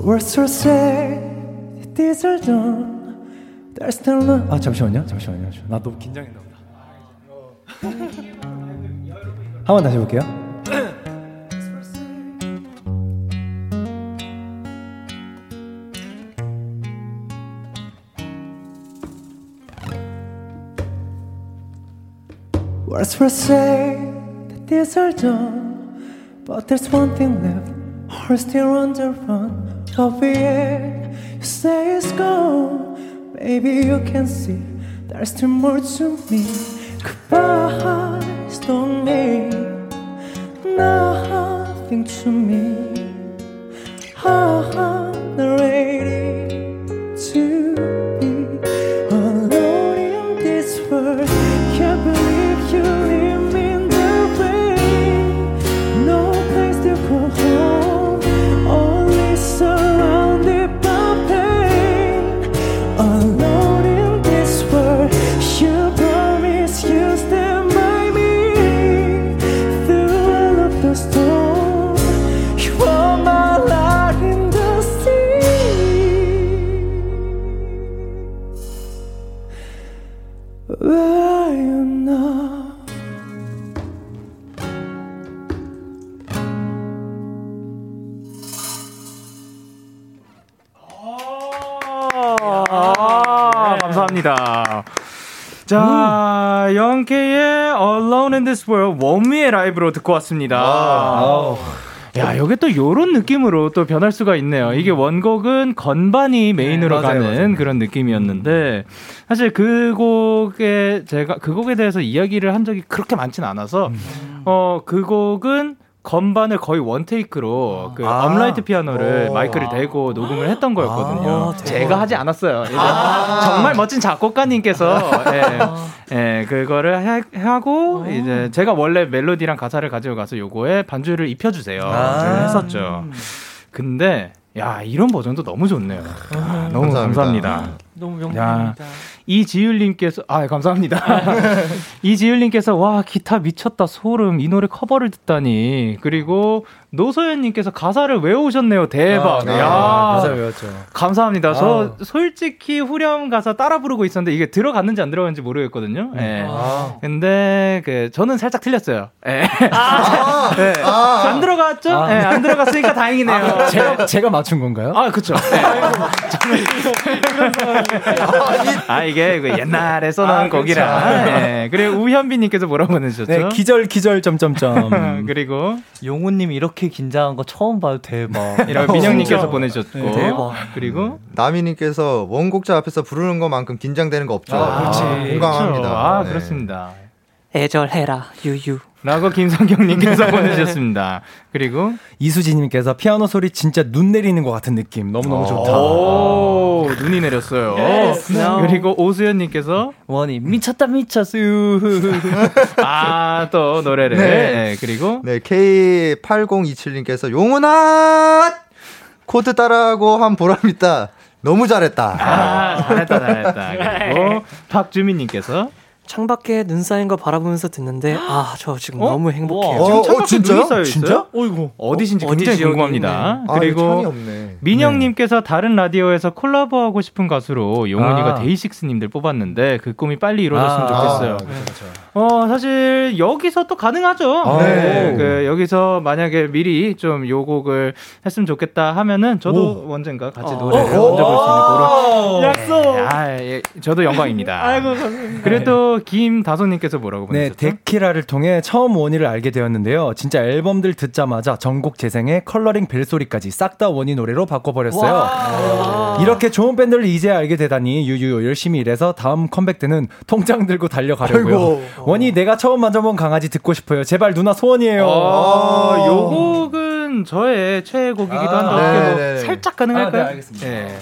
We're so sad, these are done. There's still no. 아 잠시만요, 잠시만요. 나 너무 긴장했나 보다. 한번 다시 해볼게요. Words were said that these are done, but there's one thing left. We're still on the run, but we you say it's gone. Maybe you can see there's still more to me. Goodbyes don't mean nothing to me. I'm not ready 라이브로 듣고 왔습니다. 야, 여기 또 요런 느낌으로 또 변할 수가 있네요. 이게 원곡은 건반이 메인으로 맞아요, 가는 맞아요. 그런 느낌이었는데 사실 그 곡에 제가 그 곡에 대해서 이야기를 한 적이 그렇게 많지는 않아서 어, 그 곡은 건반을 거의 one take로 그 아. 업라이트 피아노를 오. 마이크를 대고 녹음을 했던 거였거든요. 아. 제가 하지 않았어요. 이제 정말 멋진 작곡가님께서 예, 예, 그거를 해- 하고 이제 제가 원래 멜로디랑 가사를 가지고 가서 요거에 반주를 입혀 주세요. 아. 저희가 했었죠. 근데 야 이런 버전도 너무 좋네요. 아, 너무 감사합니다. 감사합니다. 너무 야, 명곡입니다. 이지율님께서 아 감사합니다. 이지율님께서 와 기타 미쳤다 소름 이 노래 커버를 듣다니 그리고 노소연님께서 가사를 외우셨네요 대박. 네. 야 가사 외웠죠. 감사합니다. 저 아. 솔직히 후렴 가사 따라 부르고 있었는데 이게 들어갔는지 안 들어갔는지 모르겠거든요. 예. 아. 근데 그 저는 살짝 틀렸어요. 예. 아. 예. 아. 안 들어갔죠? 아. 예, 안 들어갔으니까 다행이네요. 제가 제가 맞춘 건가요? 아, 그쵸. 아, 이게 그 옛날에 써놓은 곡이라. 예. 그리고 우현비님께서 뭐라고 보내주셨죠? 네, 기절 기절 점점점. 그리고 용우님 이렇게 긴장한 거 처음 봐요. 대박. 이라고 민영님께서 보내주셨고. 네, 대박. 그리고 나미님께서 원곡자 앞에서 부르는 것만큼 긴장되는 거 없죠. 아, 그렇지. 공감합니다. 그렇죠. 아, 네. 그렇습니다. 애절해라 유유. 라고 김성경님께서 보내주셨습니다. 그리고 이수지님께서 피아노 소리 진짜 눈 내리는 것 같은 느낌. 너무 너무 좋다. 오, 눈이 내렸어요. 그리고 오수연님께서 원위 미쳤다 미쳤어. 아, 또 노래를. 네. 네, 그리고 네, K8027님께서 용훈아 코드 따라하고 한 보람 있다. 너무 잘했다. 아, 잘했다, 잘했다. 그리고 박주민님께서 창밖에 눈 쌓인 거 바라보면서 듣는데 아 저 지금 어? 너무 행복해요. 어, 지금 어, 창밖에 진짜요? 진짜? 어이구. 어디신지 어디 굉장히 궁금합니다. 아, 그리고. 민영님께서 다른 라디오에서 콜라보하고 싶은 가수로 용훈이가 아. 데이식스님들 뽑았는데 그 꿈이 빨리 이루어졌으면 아, 좋겠어요. 아, 그렇죠, 그렇죠. 어 사실 여기서 또 가능하죠. 아, 네. 오. 그 여기서 만약에 미리 좀 요 곡을 했으면 좋겠다 하면은 저도 언젠가 같이 노래를 오. 얹어볼 수 있는 그런 약속. 아, 예. 저도 영광입니다. 아이고, 감사합니다. 그리고 또 김다솜님께서 뭐라고 네, 보내셨죠? 데키라를 통해 처음 원위를 알게 되었는데요. 진짜 앨범들 듣자마자 전곡 재생에 컬러링 벨소리까지 싹 다 원위 노래로 바꿔버렸어요. 이렇게 좋은 밴드를 이제 알게 되다니 유유 열심히 일해서 다음 컴백 때는 통장 들고 달려가려고요. 아이고. 원위 내가 처음 만져본 강아지 듣고 싶어요. 제발 누나 소원이에요. 아, 요 곡은 저의 최애곡이기도 한데 아, 뭐 네네네. 살짝 가능할까요? 아, 네, 알겠습니다. 예.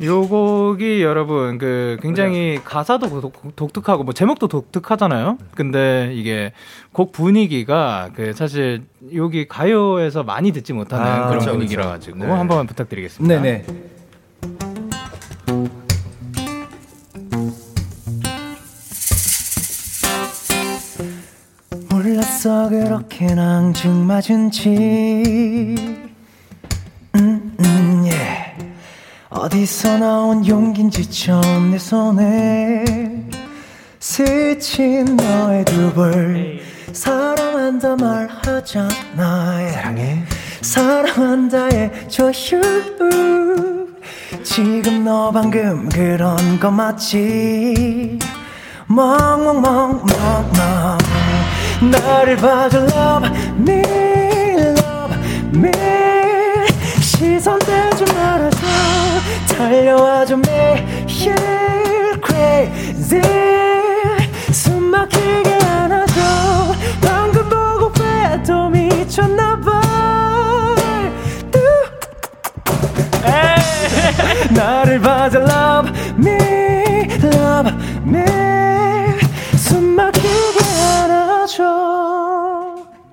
요 곡이 여러분 그 굉장히 가사도 독, 독특하고 뭐 제목도 독특하잖아요. 근데 이게 곡 분위기가 그 사실 여기 가요에서 많이 듣지 못하는 아, 그런 그쵸, 분위기라. 가지고 네. 한번 부탁드리겠습니다. 네네. 몰랐어 그렇게 낭중 맞은지 어디서 나온 용기인지 처음 내 손에 스친 너의 두벌. 사랑한다 말하잖아. 사랑해. 사랑한다의 저휴 지금 너 방금 그런 거 맞지? 멍멍멍멍멍. 나를 봐줘 love me love me 시선 대지 말아줘 달려와줘 매일 crazy. 숨 막히게 안아줘. 방금 보고 왜또 미쳤나봐. 나를 봐줘 love me love me. 숨 막히게 안아줘.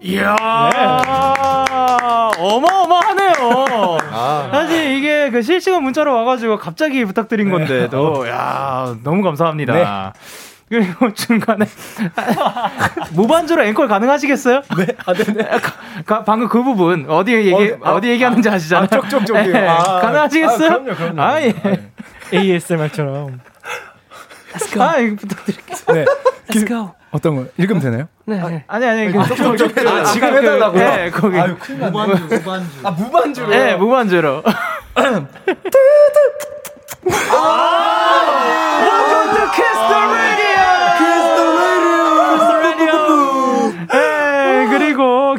이야. 어마어마하 아. 사실 이게 그 실시간 문자로 와가지고 갑자기 부탁드린 건데도 야 너무 감사합니다. 그리고 중간에 무반주로 앵콜 가능하시겠어요? 네, 아, 네네. 방금 그 부분 어디 얘기 어, 아, 어, 디 얘기하는지 아시잖아요. 아, 쪽, 쪽, 쪽이요. 네, 아, 가능하시겠어요? 아, 그럼요, 그럼요. 아, 예. ASMR처럼. 아, 이거 부탁드릴게요. 네. Let's go. 어떤 거 읽으면 되나요? 네. 네. 아니 아니 그 조금 좀 아, 지금 해 달라고요? 네, 거기 무반주, 무반주. 아 무반주로 네, 무반주로. 네,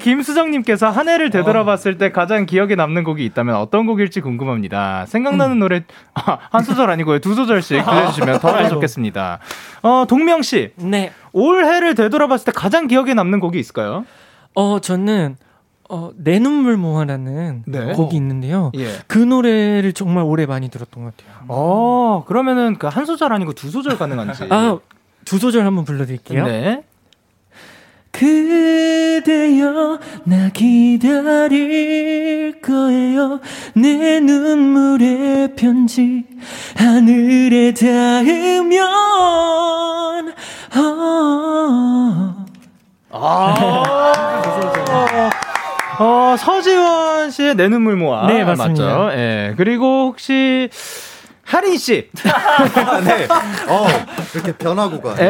김수정님께서 한 해를 되돌아봤을 때 가장 기억에 남는 곡이 있다면 어떤 곡일지 궁금합니다. 생각나는 노래 아, 한 소절 아니고요 두 소절씩 들려주시면 더 좋겠습니다. 어 동명 씨, 네. 올 해를 되돌아봤을 때 가장 기억에 남는 곡이 있을까요? 어, 저는, 어, 내 눈물 모아라는 네. 곡이 있는데요. 예. 그 노래를 정말 오래 많이 들었던 것 같아요. 어 그러면은 그 한 소절 아니고 두 소절 가능한지. 아, 두 소절 한번 불러드릴게요. 네. 그대여 나 기다릴 거예요 내 눈물의 편지 하늘에 닿으면 어. 어, 서지원 씨의 내 눈물 모아. 네, 맞습니다. 맞죠? 예. 그리고 혹시 하린 씨. 네. 어, 이렇게 변화구가. 예,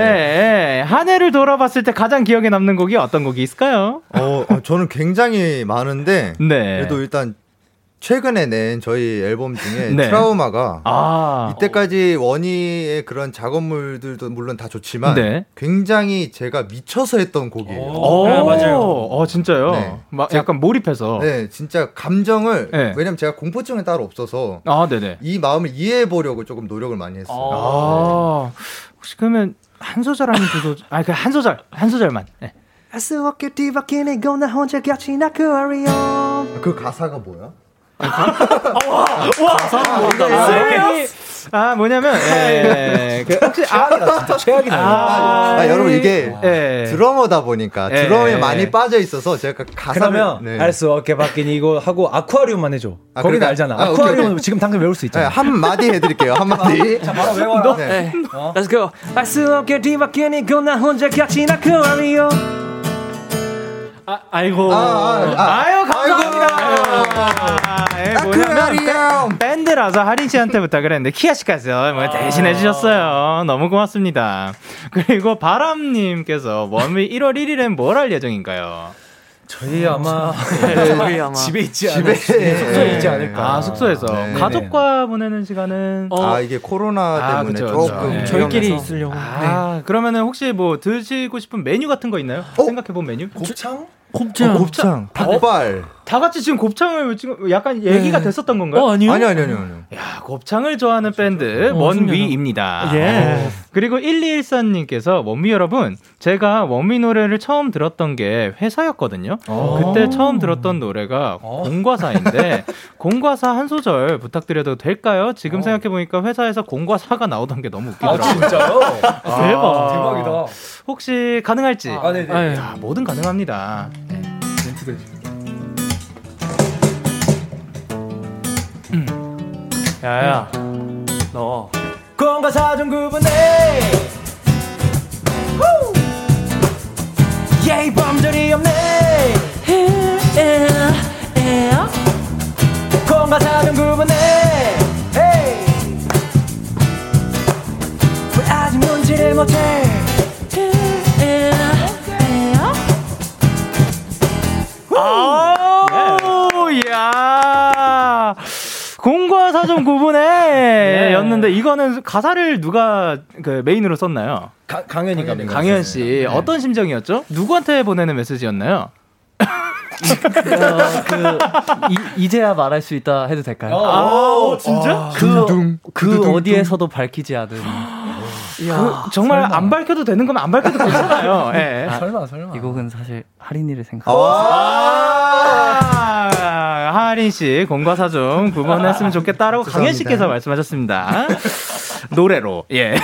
예. 한 해를 돌아봤을 때 가장 기억에 남는 곡이 어떤 곡이 있을까요? 어, 어, 저는 굉장히 많은데 네. 그래도 일단 최근에 낸 저희 앨범 중에 네. 트라우마가 아. 이때까지 원희의 그런 작업물들도 물론 다 좋지만 네. 굉장히 제가 미쳐서 했던 곡이에요. 오, 아, 맞아요. 어, 진짜요? 네. 막 약간 몰입해서. 네, 진짜 감정을 네. 왜냐면 제가 공포증이 따로 없어서 아, 네네. 이 마음을 이해해 보려고 조금 노력을 많이 했어요. 아, 혹시 그러면 한 소절 아니면 두 소절? 아, 그한 소절, 한 소절만. 네. 아스워케 뒤바뀌네 이거 나 혼자 gat이 나 그리워 그 가사가 뭐야? 아, 뭐냐면, 예, 그 혹시, 아, 최악이다. 아, 아, 여러분 이게 예. 드러머다 보니까 예. 드럼에 많이 빠져 있어서 제가 가사를 그러면 네. 알수 없게 바뀐 이거 하고 아쿠아리움만 해줘. 아, 거긴 그러니까- 알잖아. 아, 아 쿠아리움 오케이. 지금 당장 외울 수 네, 있잖아. 한 마디 해드릴게요. 한 마디. 바로 외워요. 네. Let's go 아스워케 뒤바뀌네 이거 나 혼자 나 그리워 아, 아이고. 아, 아, 아. 아유, 감사합니다. 예, 뭐냐면. 밴- 밴드라서 하린 씨한테 부탁을 했는데, 키아 씨가서 뭐 대신해 주셨어요. 너무 고맙습니다. 그리고 바람님께서 원미 1월 1일엔 뭘 할 예정인가요? 저희 아마 네, 저희 아마 집에 있지 집에 않을 숙소에 있지 않을까. 아, 숙소에서. 네. 가족과 보내는 시간은. 어, 아 이게 코로나 아, 때문에 그쵸, 그쵸. 조금 네. 저희끼리. 있으려고. 네. 아, 그러면은 혹시 뭐 드시고 싶은 메뉴 같은 거 있나요? 어? 생각해 본 메뉴? 곱창? 곱창. 어, 곱창, 닭발. 다 같이 지금 곱창을 지금 약간 얘기가 네. 됐었던 건가요? 어, 아니요? 아니 아니 아니 아니. 야, 곱창을 좋아하는 밴드 어, 원위입니다. 예. 그리고 1214님께서 원미 여러분, 제가 원미 노래를 처음 들었던 게 회사였거든요. 그때 처음 들었던 노래가 공과사인데 공과사 한 소절 부탁드려도 될까요? 지금 생각해 보니까 회사에서 공과사가 나오던 게 너무 웃기더라고요. 진짜요? 대박. 대박이다. 혹시 가능할지? 아, 네네. 아유. 야, 뭐든 가능합니다. 네. 야야, 너. 공과 사정 구분해. 예이 범절이 없네. 공과 사정 구분해. 왜 아직 눈치를 못해? 아우, 야. 공과 사전 구분에 였는데 이거는 가사를 누가 그 메인으로 썼나요? 가, 강현이가 네. 강현 씨 어떤 심정이었죠? 누구한테 보내는 메시지였나요? 어, 그 이, 이제야 말할 수 있다 해도 될까요? 아, 진짜? 그, 그 어디에서도 밝히지 않은 그 정말 안 밝혀도 되는 거면 안 밝혀도 괜찮아요. 예. 설마 설마 이 곡은 사실 할인이를 아, 생각. 아, 하린 씨 공과 사중 구분했으면 좋겠다라고 강현 씨께서 말씀하셨습니다. 노래로 예.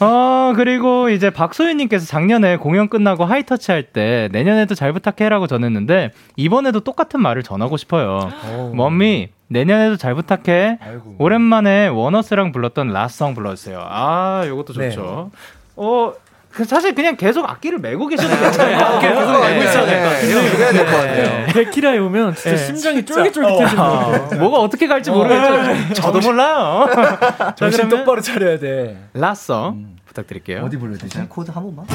어 그리고 이제 박소윤 님께서 작년에 공연 끝나고 하이터치 할 때 내년에도 잘 부탁해라고 전했는데 이번에도 똑같은 말을 전하고 싶어요. 멈미 내년에도 잘 부탁해. 오랜만에 원어스랑 불렀던 last song 불러주세요. 아 요것도 좋죠. 어. 그 사실 그냥 계속 악기를 메고 계셔도 괜찮아요. 계속 알고 있어야 될것 같아요. 데키라에 오면 진짜 네. 심장이 쫄깃쫄깃해지는 것 같아요. 어, 뭐가 어떻게 갈지 모르겠죠. 저도 몰라요. 자, 정신 똑바로 차려야 돼 라송 부탁드릴게요. 어디 불러야 되지? 코드 한 번만.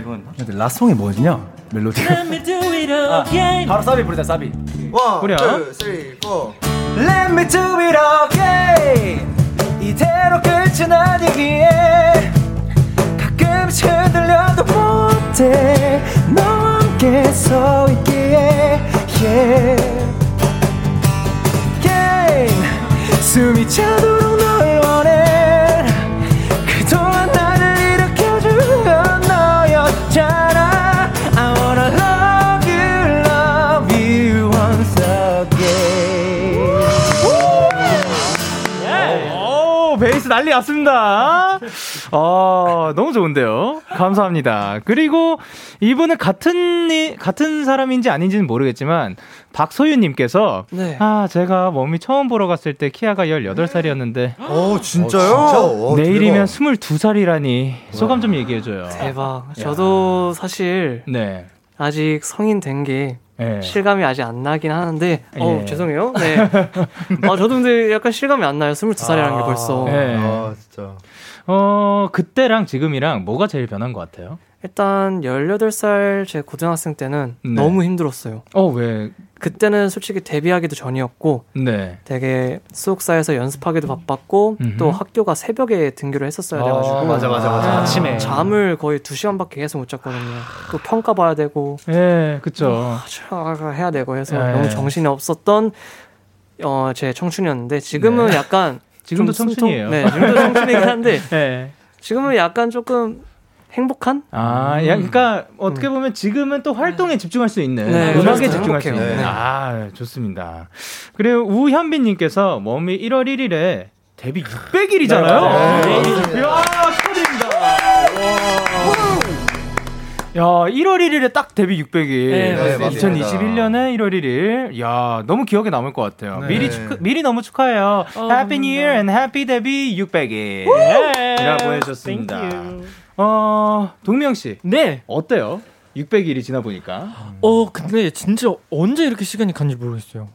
이건 근데 라송이 뭐냐? 멜로디 아, 바로 사비 부르자 사비 one, 그래요? two, three, four. Let me do it again 이대로 끝은 아니기에 숨이 차도록 널 원해. 그동안 나를 일으켜준 건 너였잖아. I wanna love you love you once again. 오, 베이스 난리 났습니다. 어, 너무 좋은데요. 감사합니다. 그리고 이분은 같은, 이- 같은 사람인지 아닌지는 모르겠지만, 박소윤님께서, 네. 아, 제가 몸이 처음 보러 갔을 때 키아가 18살이었는데, 어, 진짜요? 어, 내일이면 대박. 22살이라니, 소감 좀 얘기해줘요. 대박. 저도 사실 네. 아직 성인 된게 네. 실감이 아직 안 나긴 하는데, 어 예. 죄송해요. 네. 아, 저도 근데 약간 실감이 안 나요. 22살이라는 게 벌써. 네. 아, 진짜. 어, 그때랑 지금이랑 뭐가 제일 변한 것 같아요? 일단 18살 제 고등학생 때는 네. 너무 힘들었어요. 어, 왜? 그때는 솔직히 데뷔하기도 전이었고 네. 되게 수옥사에서 연습하기도 바빴고 음흠. 또 학교가 새벽에 등교를 했었어야 돼 가지고 맞아 맞아 맞아 아침에 잠을 거의 2시간밖에 계속 못 잤거든요. 또 평가 봐야 되고 예, 그쵸. 아, 해야 되고 해서 네. 너무 정신이 없었던 어, 제 청춘이었는데 지금은 약간 네. 지금도 청춘이에요. 네, 지금도 청춘이긴 한데 예. 지금은 약간 조금 행복한? 아, 야, 그러니까 어떻게 보면 지금은 또 활동에 집중할 수 있는 네, 음악에 그래서 집중할 수 행복해요. 있는. 네. 아, 좋습니다. 그리고 우현빈님께서 몸이 1월 1일에 데뷔 600일이잖아요. 네. 이야, 야, 1월 1일에 딱 데뷔 600일. 네, 네, 맞습니다. 2021년에 1월 1일. 야, 너무 기억에 남을 것 같아요. 네. 미리 축하, 미리 너무 축하해요. 어, Happy New Year and Happy 데뷔 600일. 이라고 해주셨습니다. 어, 동명 씨. 네. 어때요? 600일이 지나 보니까. 어, 근데 진짜 언제 이렇게 시간이 간지 모르겠어요.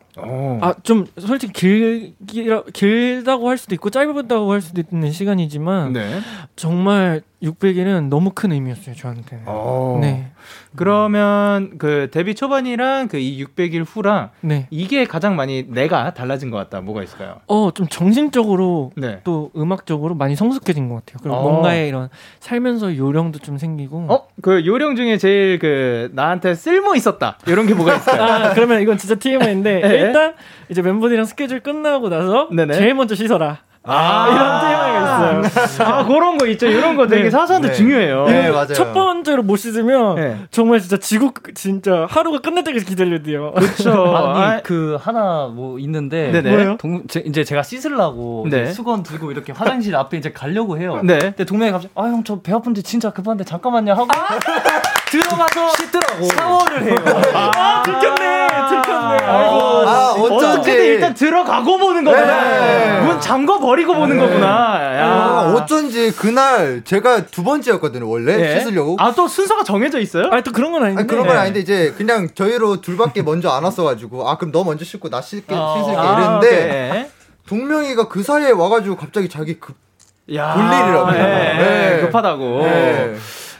아, 좀 솔직히 길, 길, 길다고 할 수도 있고 짧다고 할 수도 있는 시간이지만 네. 정말 600일은 너무 큰 의미였어요, 저한테는. 어. 네. 그러면 그 데뷔 초반이랑 그 이 600일 후랑 네. 이게 가장 많이 내가 달라진 것 같다. 뭐가 있을까요? 어, 좀 정신적으로 네. 또 음악적으로 많이 성숙해진 것 같아요. 그리고 어. 뭔가의 이런 살면서 요령도 좀 생기고. 어, 그 요령 중에 제일 그 나한테 쓸모 있었다. 이런 게 뭐가 있을까요? 아, 그러면 이건 진짜 TMI인데 네. 일단 이제 멤버들이랑 스케줄 끝나고 나서 네네. 제일 먼저 씻어라. 아, 이런 TMI가 있어요. 아, 그런 거 있죠. 이런 거 되게 네. 사소한데 네. 중요해요. 네, 맞아요. 첫 번째로 못 씻으면 네. 정말 진짜 지구 진짜 하루가 끝날 때까지 기다려야 돼요. 그렇죠. 아니 그 하나 뭐 있는데 네네. 동, 제, 이제 제가 씻으려고 네. 이제 수건 들고 이렇게 화장실 앞에 이제 가려고 해요. 네. 근데 동명이 갑자기 아 형 저 배 아픈데 진짜 급한데 잠깐만요 하고 들어가서 씻더라고. 샤워를 해요. 아, 들켰네. 아, 아이고. 아, 어떻게든 어쩐지. 일단 들어가고 보는 거구나. 네. 문 잠궈 버리고 보는 거구나. 야. 아, 어쩐지 그날 제가 두 번째였거든요, 원래. 예. 씻으려고. 아, 또 순서가 정해져 있어요? 아니 또 그런 건 아닌데. 아니, 그런 건 아닌데 이제 그냥 저희로 둘밖에 먼저 안 왔어 가지고 아 그럼 너 먼저 씻고 나 씻게 아, 씻을게 아, 이랬는데 오케이. 동명이가 그 사이에 와 가지고 갑자기 자기 급 야, 볼 일이라고요. 예, 네. 급하다고. 네.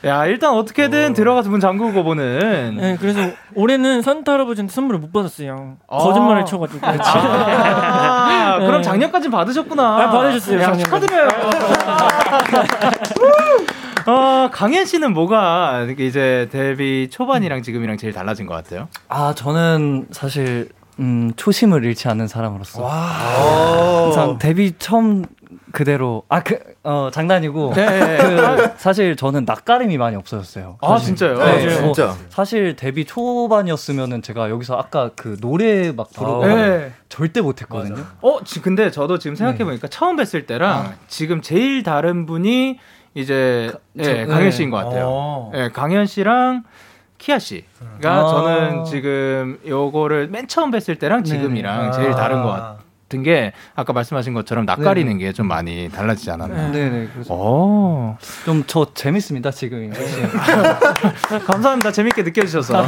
야, 일단 어떻게든 들어가서 문 잠그고 보는. 네, 그래서 올해는 산타 할아버지한테 선물을 못 받았어요. 아. 거짓말을 쳐가지고. 아, 그럼 네. 작년까진 받으셨구나. 아, 받으셨어요, 야, 작년까지. 축하드려요. 어, 강현 씨는 뭐가 이제 데뷔 초반이랑 지금이랑 제일 달라진 것 같아요? 아 저는 사실 음, 초심을 잃지 않는 사람으로서 어. 항상 데뷔 처음 그대로 아그어 장난이고 네. 그 사실 저는 낯가림이 많이 없어졌어요. 아, 사실. 진짜요? 네, 네, 뭐 진짜. 사실 데뷔 초반이었으면은 제가 여기서 아까 그 노래 막 부르고 네. 절대 못했거든요. 어, 지, 근데 저도 지금 생각해 보니까 처음 뵀을 때랑 지금 제일 다른 분이 이제 예, 저- 강현 네. 씨인 것 같아요. 어. 예, 강현 씨랑 키아 씨가 아. 저는 지금 요거를 맨 처음 뵀을 때랑 지금이랑 제일 다른 것 같은 게 아까 말씀하신 것처럼 낯가리는 게 좀 많이 달라지지 않았나요? 네네. 그래서 오, 좀저 재밌습니다 지금. 감사합니다. 재밌게 느껴주셔서.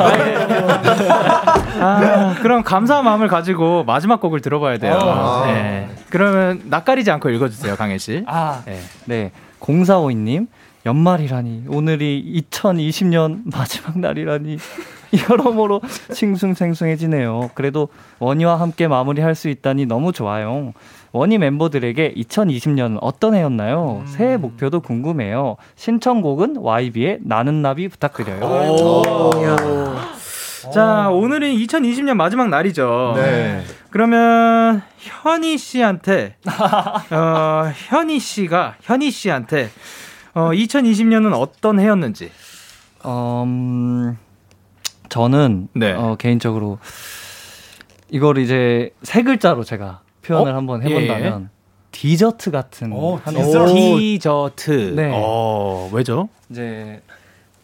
아, 그럼 감사한 마음을 가지고 마지막 곡을 들어봐야 돼요. 아. 네. 그러면 낯가리지 않고 읽어주세요, 강현 씨. 아 네. 네. 0452님, 연말이라니, 오늘이 2020년 마지막 날이라니, 여러모로 싱숭생숭해지네요. 그래도 원희와 함께 마무리할 수 있다니 너무 좋아요. 원희 멤버들에게 2020년은 어떤 해였나요? 새해 목표도 궁금해요. 신청곡은 YB의 나는 나비 부탁드려요. 자, 오늘은 2020년 마지막 날이죠. 네. 그러면 현희 씨한테 어, 현희 씨가 현희 씨한테 어, 2020년은 어떤 해였는지. 음, 저는 네. 어, 개인적으로 이걸 이제 세 글자로 제가 표현을 어? 한번 해본다면 디저트 같은 오, 한 디저트. 디저트. 네. 어, 왜죠? 이제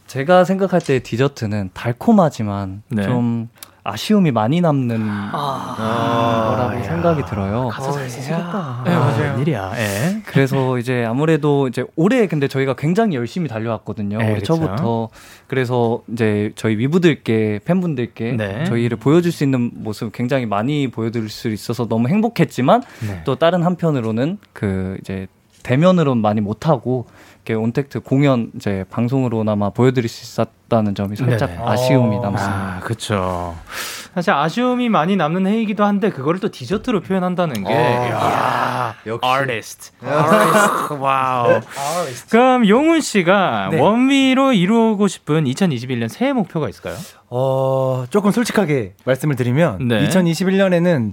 제가 생각할 때 디저트는 달콤하지만 네. 좀 아쉬움이 많이 남는 아, 거라고 야. 생각이 들어요. 가사 잘 쓰시겠다. 네, 맞아요. 일이야. 예. 그래서 이제 아무래도 이제 올해 근데 저희가 굉장히 열심히 달려왔거든요. 네, 올해 그렇죠. 초부터. 그래서 이제 저희 위브들께 팬분들께 네. 저희를 보여줄 수 있는 모습 굉장히 많이 보여드릴 수 있어서 너무 행복했지만 네. 또 다른 한편으로는 그 이제 대면으로는 많이 못하고 이렇게 온택트 공연 이제 방송으로나마 보여드릴 수 있었다는 점이 살짝 네네. 아쉬움이 남습니다. 아, 그쵸. 사실 아쉬움이 많이 남는 해이기도 한데 그거를 또 디저트로 표현한다는 게 아, 야, 역시. artist. artist. wow. 그럼 용훈 씨가 네. 원미로 이루고 싶은 2021년 새해 목표가 있을까요? 어, 조금 솔직하게 말씀을 드리면 네. 2021년에는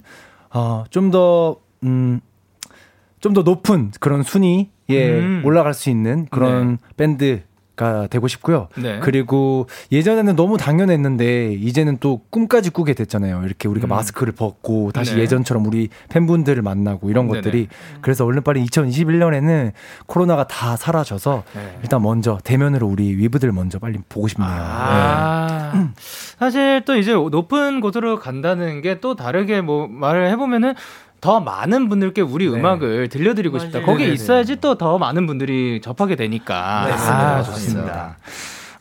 어, 좀더 음, 좀 더 높은 그런 순위에 음. 올라갈 수 있는 그런 밴드 가 되고 싶고요. 네. 그리고 예전에는 너무 당연했는데 이제는 또 꿈까지 꾸게 됐잖아요. 이렇게 우리가 음. 마스크를 벗고 다시 네. 예전처럼 우리 팬분들을 만나고 이런 네네. 것들이 그래서 얼른 빨리 2021년에는 코로나가 다 사라져서 네. 일단 먼저 대면으로 우리 위브들 먼저 빨리 보고 싶네요. 아, 사실 또 이제 높은 곳으로 간다는 게 또 다르게 뭐 말을 해보면은 더 많은 분들께 우리 네. 음악을 들려드리고 싶다. 맞아요. 거기에 네네네. 있어야지 또 더 많은 분들이 접하게 되니까. 네, 아. 좋습니다.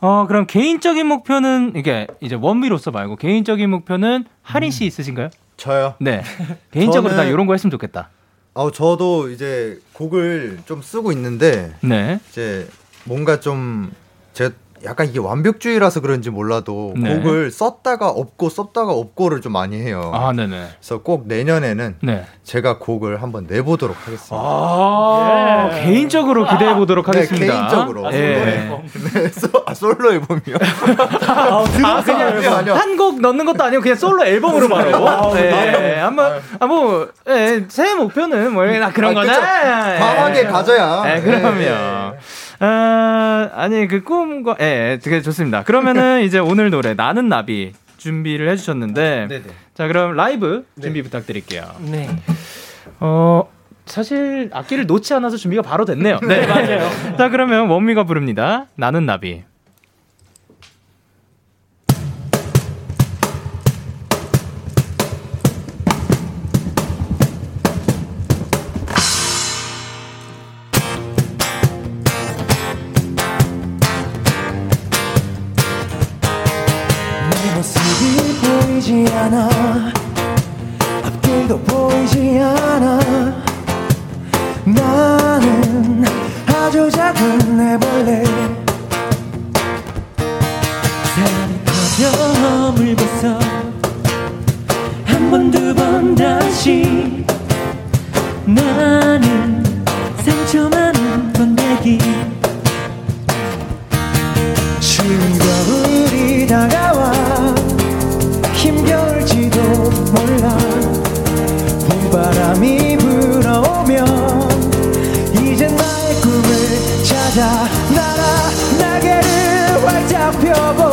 어, 그럼 개인적인 목표는 이게 이제 원미로서 말고 개인적인 목표는 하린 씨 있으신가요? 저요. 네. 개인적으로 나 이런 거 했으면 좋겠다. 아, 저도 이제 곡을 좀 쓰고 있는데 네. 이제 뭔가 좀 제가 약간 이게 완벽주의라서 그런지 몰라도 네. 곡을 썼다가 없고 썼다가 없고를 좀 많이 해요. 아, 네네. 그래서 꼭 내년에는 네. 제가 곡을 한번 내보도록 하겠습니다. 아, 개인적으로 기대해 보도록 네, 하겠습니다. 개인적으로. 예. 네, 소- 아, 솔로 앨범이요. 아, 그냥 아니요, 아니요. 한곡 넣는 것도 아니고 그냥 솔로 앨범으로 바로. 네. 한번 아 뭐, 예, 새해 목표는 뭐나 그런 아, 그쵸. 거잖아. 예. 과하게 가져야. 네, 네, 그럼요. 네. 아, 아니 그 꿈과 예, 예, 되게 좋습니다. 그러면은 이제 오늘 노래 나는 나비 준비를 해주셨는데, 네네. 자 그럼 라이브 준비 부탁드릴게요. 네. 어. 사실 악기를 놓지 않아서 준비가 바로 됐네요. 네, 맞아요. 자, 그러면 원미가 부릅니다. 나는 나비. 찾아 날아 날개를 활짝 펴고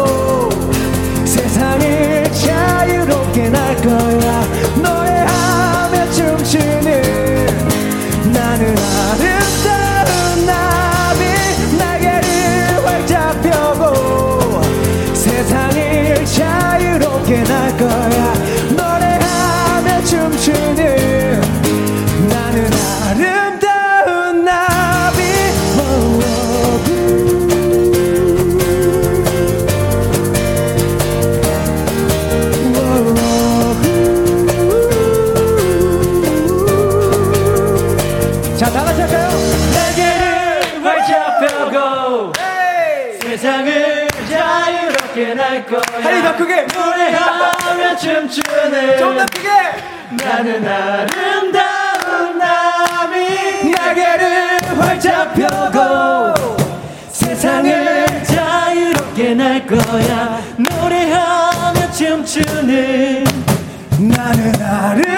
크게. 노래하며 춤추는 좀더 크게. 나는 아름다운 나비 날개를 활짝 펴고 세상을 자유롭게 날 거야. 노래하며 춤추는 나는 아름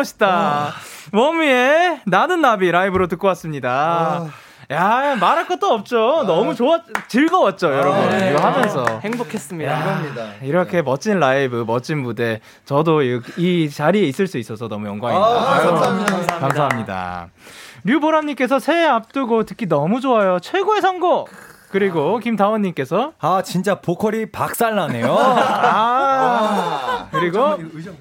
멋있다. 워미의 나는 나비 라이브로 듣고 왔습니다. 야, 말할 것도 없죠. 너무 좋았, 즐거웠죠, 여러분. 네. 이거 하면서. 행복했습니다. 이렇게 멋진 라이브, 멋진 무대. 저도 이, 이 자리에 있을 수 있어서 너무 영광입니다. 아, 아유, 감사합니다. 감사합니다. 류보람님께서 새해 앞두고 듣기 너무 좋아요. 최고의 선곡! 그리고 김다원님께서 아 진짜 보컬이 박살나네요. 아, 그리고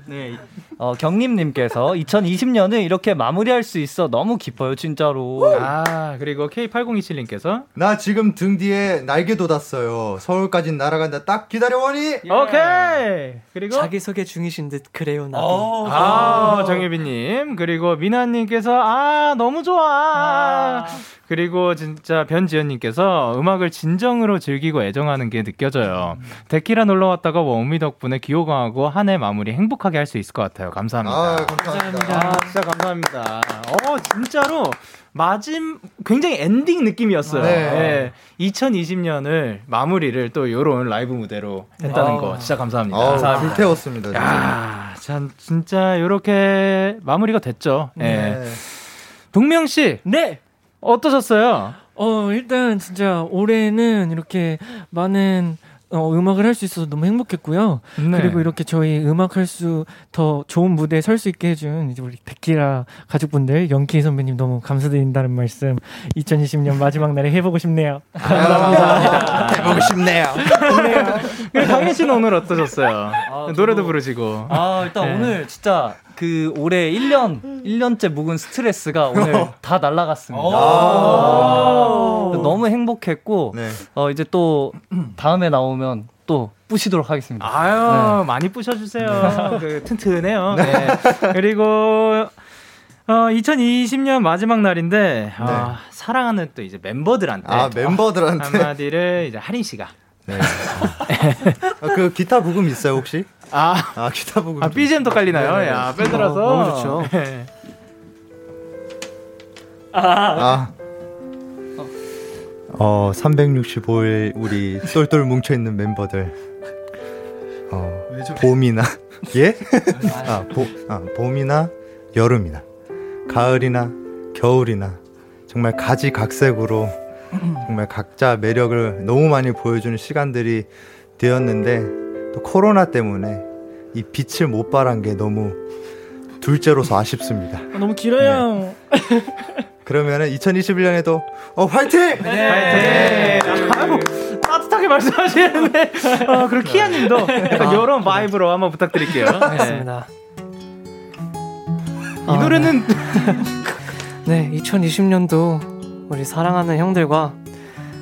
네, 어, 경림님께서 2020년을 이렇게 마무리할 수 있어 너무 기뻐요, 진짜로. 아, 그리고 K8027님께서 나 지금 등 뒤에 날개 돋았어요. 서울까지 날아간다. 딱 기다려 원이. 오케이. 그리고 자기소개 중이신 듯 그래요 나도. 아, 정혜빈님. 그리고 미나님께서, 아, 너무 좋아. 그리고 진짜 변지연님께서 음악을 진정으로 즐기고 애정하는 게 느껴져요. 데키라 놀러 왔다가 원위 덕분에 귀호강하고 한 해 마무리 행복하게 할 수 있을 것 같아요. 감사합니다. 아, 감사합니다. 아, 진짜 감사합니다. 어, 진짜로 마지막 굉장히 엔딩 느낌이었어요. 네. 2020년을 마무리를 또 요런 라이브 무대로 했다는 거 진짜 감사합니다. 어, 감사합니다. 불태웠습니다. 진짜. 야, 참 진짜 요렇게 마무리가 됐죠. 예. 네. 동명 씨 네. 어떠셨어요? 어, 일단 진짜 올해는 이렇게 많은 어, 음악을 할 수 있어서 너무 행복했고요. 네. 그리고 이렇게 저희 음악 할 수 더 좋은 무대에 설 수 있게 해준 이제 우리 데키라 가족분들 영케이 선배님 너무 감사드린다는 말씀 2020년 마지막 날에 해보고 싶네요. 해보고 싶네요. 강현 씨는 오늘 어떠셨어요? 아, 노래도 저도- 부르시고. 아, 일단 네. 오늘 진짜 그 올해 1년, 1년째 묵은 스트레스가 오늘 다 날라갔습니다. 아, 너무 행복했고, 네. 어, 이제 또 다음에 나오면 또 뿌시도록 하겠습니다. 아유, 많이 부셔주세요. 그, 튼튼해요. 네. 그리고, 어, 2020년 마지막 날인데, 아, 사랑하는 또 이제 멤버들한테. 아 멤버들한테 한마디를 이제 하린 씨가. 네. 아, 그 기타 부금 있어요 혹시? 아, 아 기타 부금. 아 좀- BGM도 깔리나요? 네네. 야, 빼들어서. 어, 너무 좋죠. 네. 아. 어 365일 우리 똘똘 뭉쳐 있는 멤버들. 어 봄이나 예? 아, 보, 아 봄이나 여름이나 가을이나 겨울이나 정말 가지각색으로 정말 각자 매력을 너무 많이 보여주는 시간들이 되었는데 또 코로나 때문에 이 빛을 못 발한 게 너무 둘째로서 아쉽습니다. 아, 너무 길어요. 그러면은 2021년에도 어 화이팅! 네. 아이고, 따뜻하게 말씀하시는데. 어, 그리고 키아님도 약간 이런 바이브로 한번 부탁드릴게요. 알겠습니다. 이 노래는 네, 2020년도 우리 사랑하는 형들과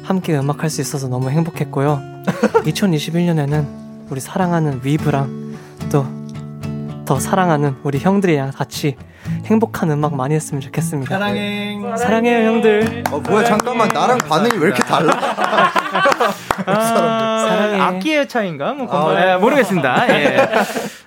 함께 음악할 수 있어서 너무 행복했고요. 2021년에는 우리 사랑하는 위브랑 또 더 사랑하는 우리 형들이랑 같이 행복한 음악 많이 했으면 좋겠습니다. 사랑해. 사랑해요, 형들. 어 뭐야 잠깐만 나랑 반응이 왜 이렇게 달라? 아, 사랑해. 악기의 차인가? 뭐 아, 그건 네. 예, 모르겠습니다. 예.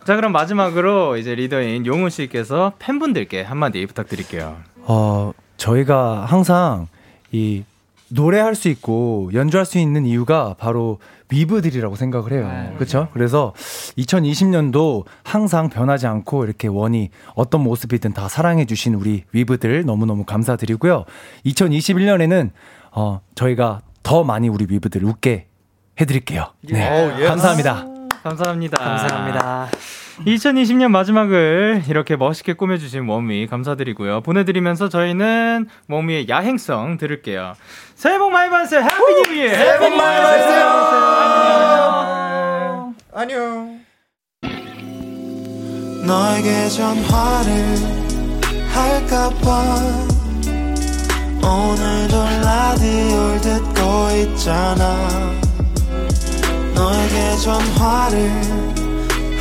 자 그럼 마지막으로 이제 리더인 용훈 씨께서 팬분들께 한마디 부탁드릴게요. 어, 저희가 항상 이 노래할 수 있고 연주할 수 있는 이유가 바로 위브들이라고 생각을 해요. 그렇죠? 그래서 2020년도 항상 변하지 않고 이렇게 원이 어떤 모습이든 다 사랑해 주신 우리 위브들 너무너무 감사드리고요. 2021년에는 어, 저희가 더 많이 우리 위브들 웃게 해 드릴게요. 네. 어우, 예. 감사합니다. 감사합니다. 감사합니다. 2020년 마지막을 이렇게 멋있게 꾸며주신 워미 감사드리고요. 보내드리면서 저희는 워미의 야행성 들을게요. 새해 복 많이 받으세요. Happy New Year! 새해 복 많이 받으세요. 안녕. 너에게 전화를 할까봐 오늘도 라디오를 듣고 있잖아 너에게 전화를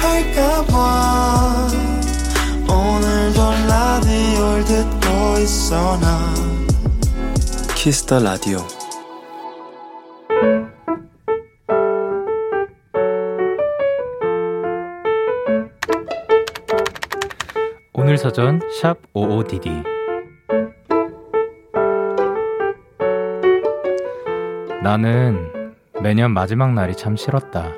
할까봐 오늘도 라디오를 듣고 있어 나. 키스 더 라디오 오늘 사연 샵 55DD 나는 매년 마지막 날이 참 싫었다.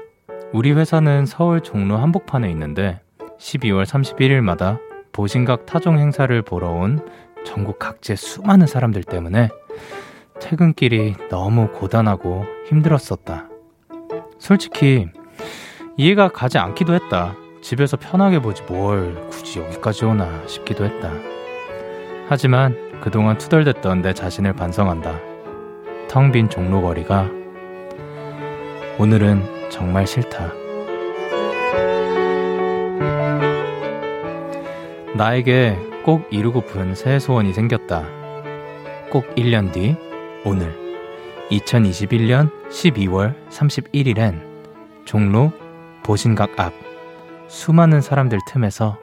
우리 회사는 서울 종로 한복판에 있는데 12월 31일마다 보신각 타종 행사를 보러 온 전국 각지의 수많은 사람들 때문에 퇴근길이 너무 고단하고 힘들었었다. 솔직히 이해가 가지 않기도 했다. 집에서 편하게 보지 뭘 굳이 여기까지 오나 싶기도 했다. 하지만 그동안 투덜댔던 내 자신을 반성한다. 텅 빈 종로거리가 오늘은 정말 싫다. 나에게 꼭 이루고픈 새 소원이 생겼다. 꼭 1년 뒤, 오늘, 2021년 12월 31일엔 종로 보신각 앞 수많은 사람들 틈에서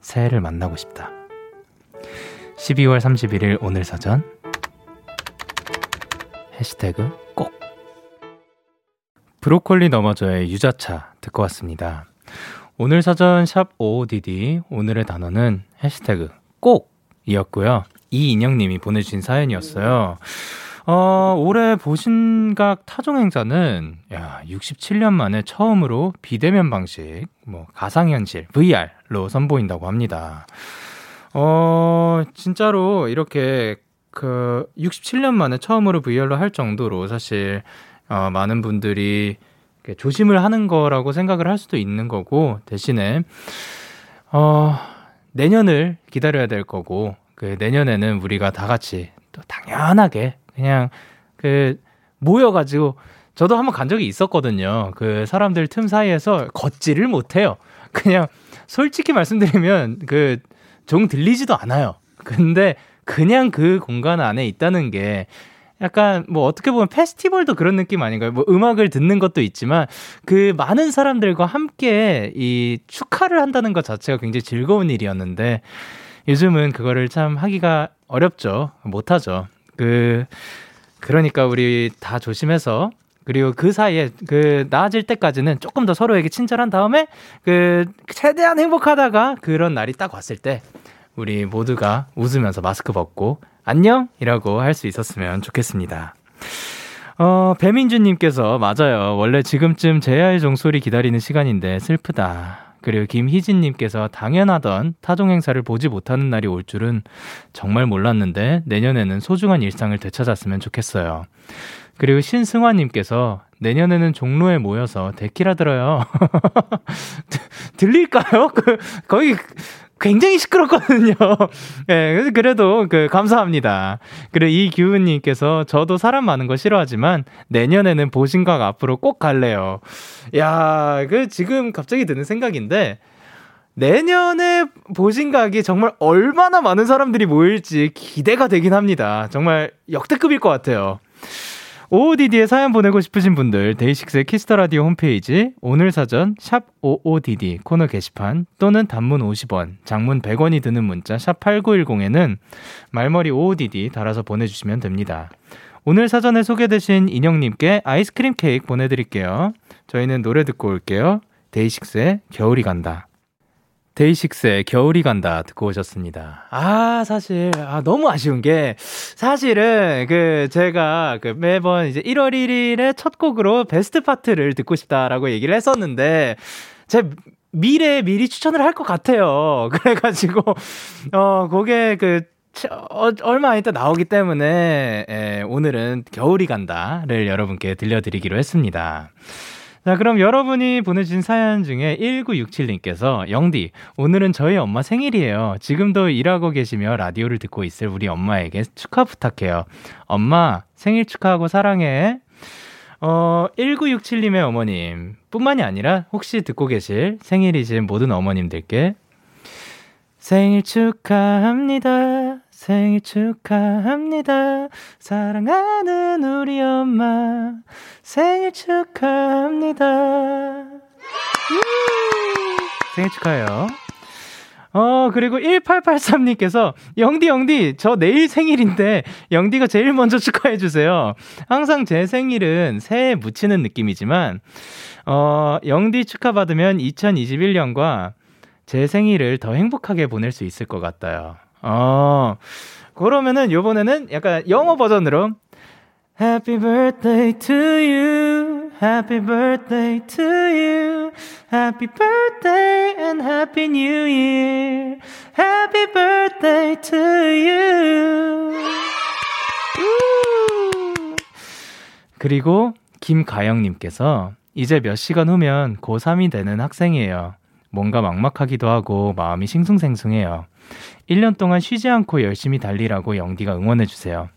새해를 만나고 싶다. 12월 31일 오늘 사전 해시태그 꼭 브로콜리 너머저의 유자차 듣고 왔습니다. 오늘 사전 샵 55DD 오늘의 단어는 해시태그 꼭 이었고요. 이인영님이 보내주신 사연이었어요. 어, 올해 보신각 타종 행사는 야, 67년 만에 처음으로 비대면 방식, 뭐 가상 현실 VR로 선보인다고 합니다. 어, 진짜로 이렇게 그 67년 만에 처음으로 VR로 할 정도로 사실 어, 많은 분들이 조심을 하는 거라고 생각을 할 수도 있는 거고 대신에 어, 내년을 기다려야 될 거고 그 내년에는 우리가 다 같이 또 당연하게 그냥 그 모여가지고 저도 한번 간 적이 있었거든요. 그 사람들 틈 사이에서 걷지를 못해요. 그냥 솔직히 말씀드리면 그 종 들리지도 않아요. 근데 그냥 그 공간 안에 있다는 게 약간 뭐 어떻게 보면 페스티벌도 그런 느낌 아닌가요? 뭐 음악을 듣는 것도 있지만 그 많은 사람들과 함께 이 축하를 한다는 것 자체가 굉장히 즐거운 일이었는데 요즘은 그거를 참 하기가 어렵죠. 못하죠. 그 그러니까 우리 다 조심해서 그리고 그 사이에 그 나아질 때까지는 조금 더 서로에게 친절한 다음에 그 최대한 행복하다가 그런 날이 딱 왔을 때 우리 모두가 웃으면서 마스크 벗고 안녕 이라고 할 수 있었으면 좋겠습니다. 어, 배민주님께서 맞아요. 원래 지금쯤 제야의 종소리 기다리는 시간인데 슬프다. 그리고 김희진님께서 당연하던 타종 행사를 보지 못하는 날이 올 줄은 정말 몰랐는데 내년에는 소중한 일상을 되찾았으면 좋겠어요. 그리고 신승화님께서 내년에는 종로에 모여서 데키라 들어요. 들릴까요? 그, 거의 굉장히 시끄럽거든요. 예, 네, 그래도 그 감사합니다. 그리고 이규은님께서 저도 사람 많은 거 싫어하지만 내년에는 보신각 앞으로 꼭 갈래요. 야, 그 지금 갑자기 드는 생각인데 내년에 보신각이 정말 얼마나 많은 사람들이 모일지 기대가 되긴 합니다. 정말 역대급일 것 같아요. OODD에 사연 보내고 싶으신 분들 데이식스의 키스 더 라디오 홈페이지 오늘 사전 샵 OODD 코너 게시판 또는 단문 50원, 장문 100원이 드는 문자 샵 8910에는 말머리 OODD 달아서 보내주시면 됩니다. 오늘 사전에 소개되신 인형님께 아이스크림 케이크 보내드릴게요. 저희는 노래 듣고 올게요. 데이식스의 겨울이 간다. 데이식스의 겨울이 간다 듣고 오셨습니다. 아, 사실, 아, 너무 아쉬운 게, 사실은, 그, 제가, 그, 매번 이제 1월 1일에 첫 곡으로 Best Part를 듣고 싶다라고 얘기를 했었는데, 제 미래에 미리 추천을 할 것 같아요. 그래가지고, 어, 그게 그, 어, 얼마 안 있다 나오기 때문에, 예, 오늘은 겨울이 간다를 여러분께 들려드리기로 했습니다. 자, 그럼 여러분이 보내주신 사연 중에 1967님께서 영디, 오늘은 저희 엄마 생일이에요. 지금도 일하고 계시며 라디오를 듣고 있을 우리 엄마에게 축하 부탁해요. 엄마, 생일 축하하고 사랑해. 어, 1967님의 어머님 뿐만이 아니라 혹시 듣고 계실 생일이신 모든 어머님들께 생일 축하합니다. 생일 축하합니다. 사랑하는 우리 엄마. 생일 축하합니다. 생일 축하해요. 어, 그리고 1883님께서, 영디, 영디, 저 내일 생일인데, 영디가 제일 먼저 축하해주세요. 항상 제 생일은 새해 묻히는 느낌이지만, 어, 영디 축하받으면 2021년과 제 생일을 더 행복하게 보낼 수 있을 것 같아요. 어, 그러면은 요번에는 약간 영어 버전으로 Happy birthday to you. Happy birthday to you. Happy birthday and happy new year. Happy birthday to you. 그리고 김가영 님께서 이제 몇 시간 후면 고3이 되는 학생이에요. 뭔가 막막하기도 하고 마음이 싱숭생숭해요. 1년 동안 쉬지 않고 열심히 달리라고 영디가 응원해주세요.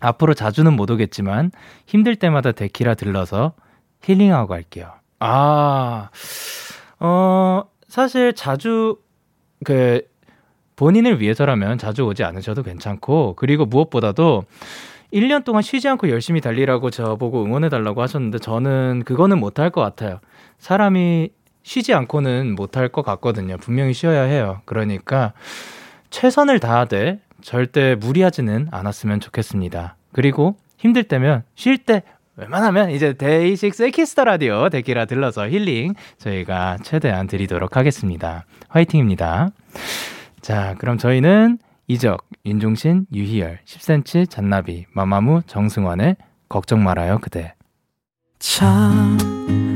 앞으로 자주는 못 오겠지만 힘들 때마다 데키라 들러서 힐링하고 갈게요. 아, 어, 사실 자주 그 본인을 위해서라면 자주 오지 않으셔도 괜찮고, 그리고 무엇보다도 1년 동안 쉬지 않고 열심히 달리라고 저보고 응원해달라고 하셨는데, 저는 그거는 못할 것 같아요. 사람이 쉬지 않고는 못할 것 같거든요. 분명히 쉬어야 해요. 그러니까, 최선을 다하되, 절대 무리하지는 않았으면 좋겠습니다. 그리고 힘들 때면 쉴 때 웬만하면 이제 데이식스의 키스 더 라디오 데키라 들러서 힐링 저희가 최대한 드리도록 하겠습니다. 화이팅입니다. 자, 그럼 저희는 이적, 윤종신, 유희열, 10cm, 잔나비, 마마무, 정승환의 걱정 말아요 그대. 참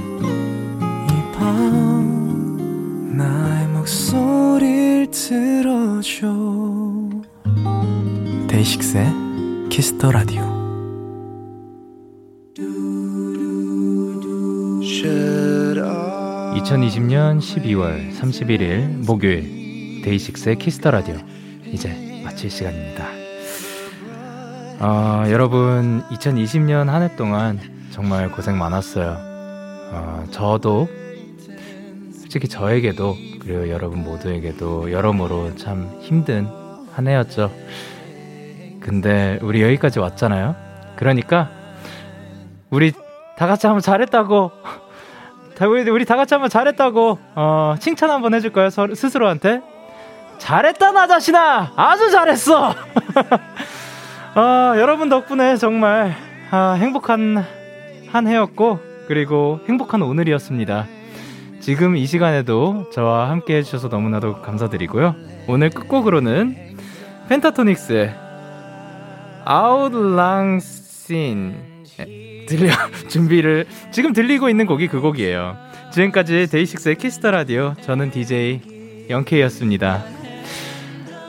나의 목소리를 들어줘 데이식스의 키스 더 라디오 2020년 12월 31일 목요일 데이식스의 키스 더 라디오 이제 마칠 시간입니다. 어, 여러분 2020년 한 해 동안 정말 고생 많았어요. 어, 저도 솔직히 저에게도 그리고 여러분 모두에게도 여러모로 참 힘든 한 해였죠. 근데 우리 여기까지 왔잖아요. 그러니까 우리 다 같이 한번 잘했다고 우리, 우리 다 같이 한번 잘했다고 어, 칭찬 한번 해줄까요? 서, 스스로한테 잘했다 나 자신아 아주 잘했어 아, 여러분 덕분에 정말 아, 행복한 한 해였고 그리고 행복한 오늘이었습니다 지금 이 시간에도 저와 함께 해주셔서 너무나도 감사드리고요 오늘 끝곡으로는 펜타토닉스의 Auld Lang Syne 들려 준비를 지금 들리고 있는 곡이 그 곡이에요. 지금까지 데이식스의 키스 더 라디오 저는 DJ 영케이였습니다.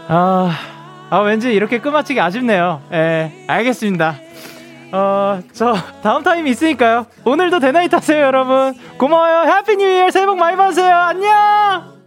아, 아 왠지 이렇게 끝마치기 아쉽네요. 예, 알겠습니다. 어, 저 다음 타임이 있으니까요. 오늘도 데나잇 하세요, 여러분. 고마워요. Happy New Year 새해 복 많이 받으세요. 안녕.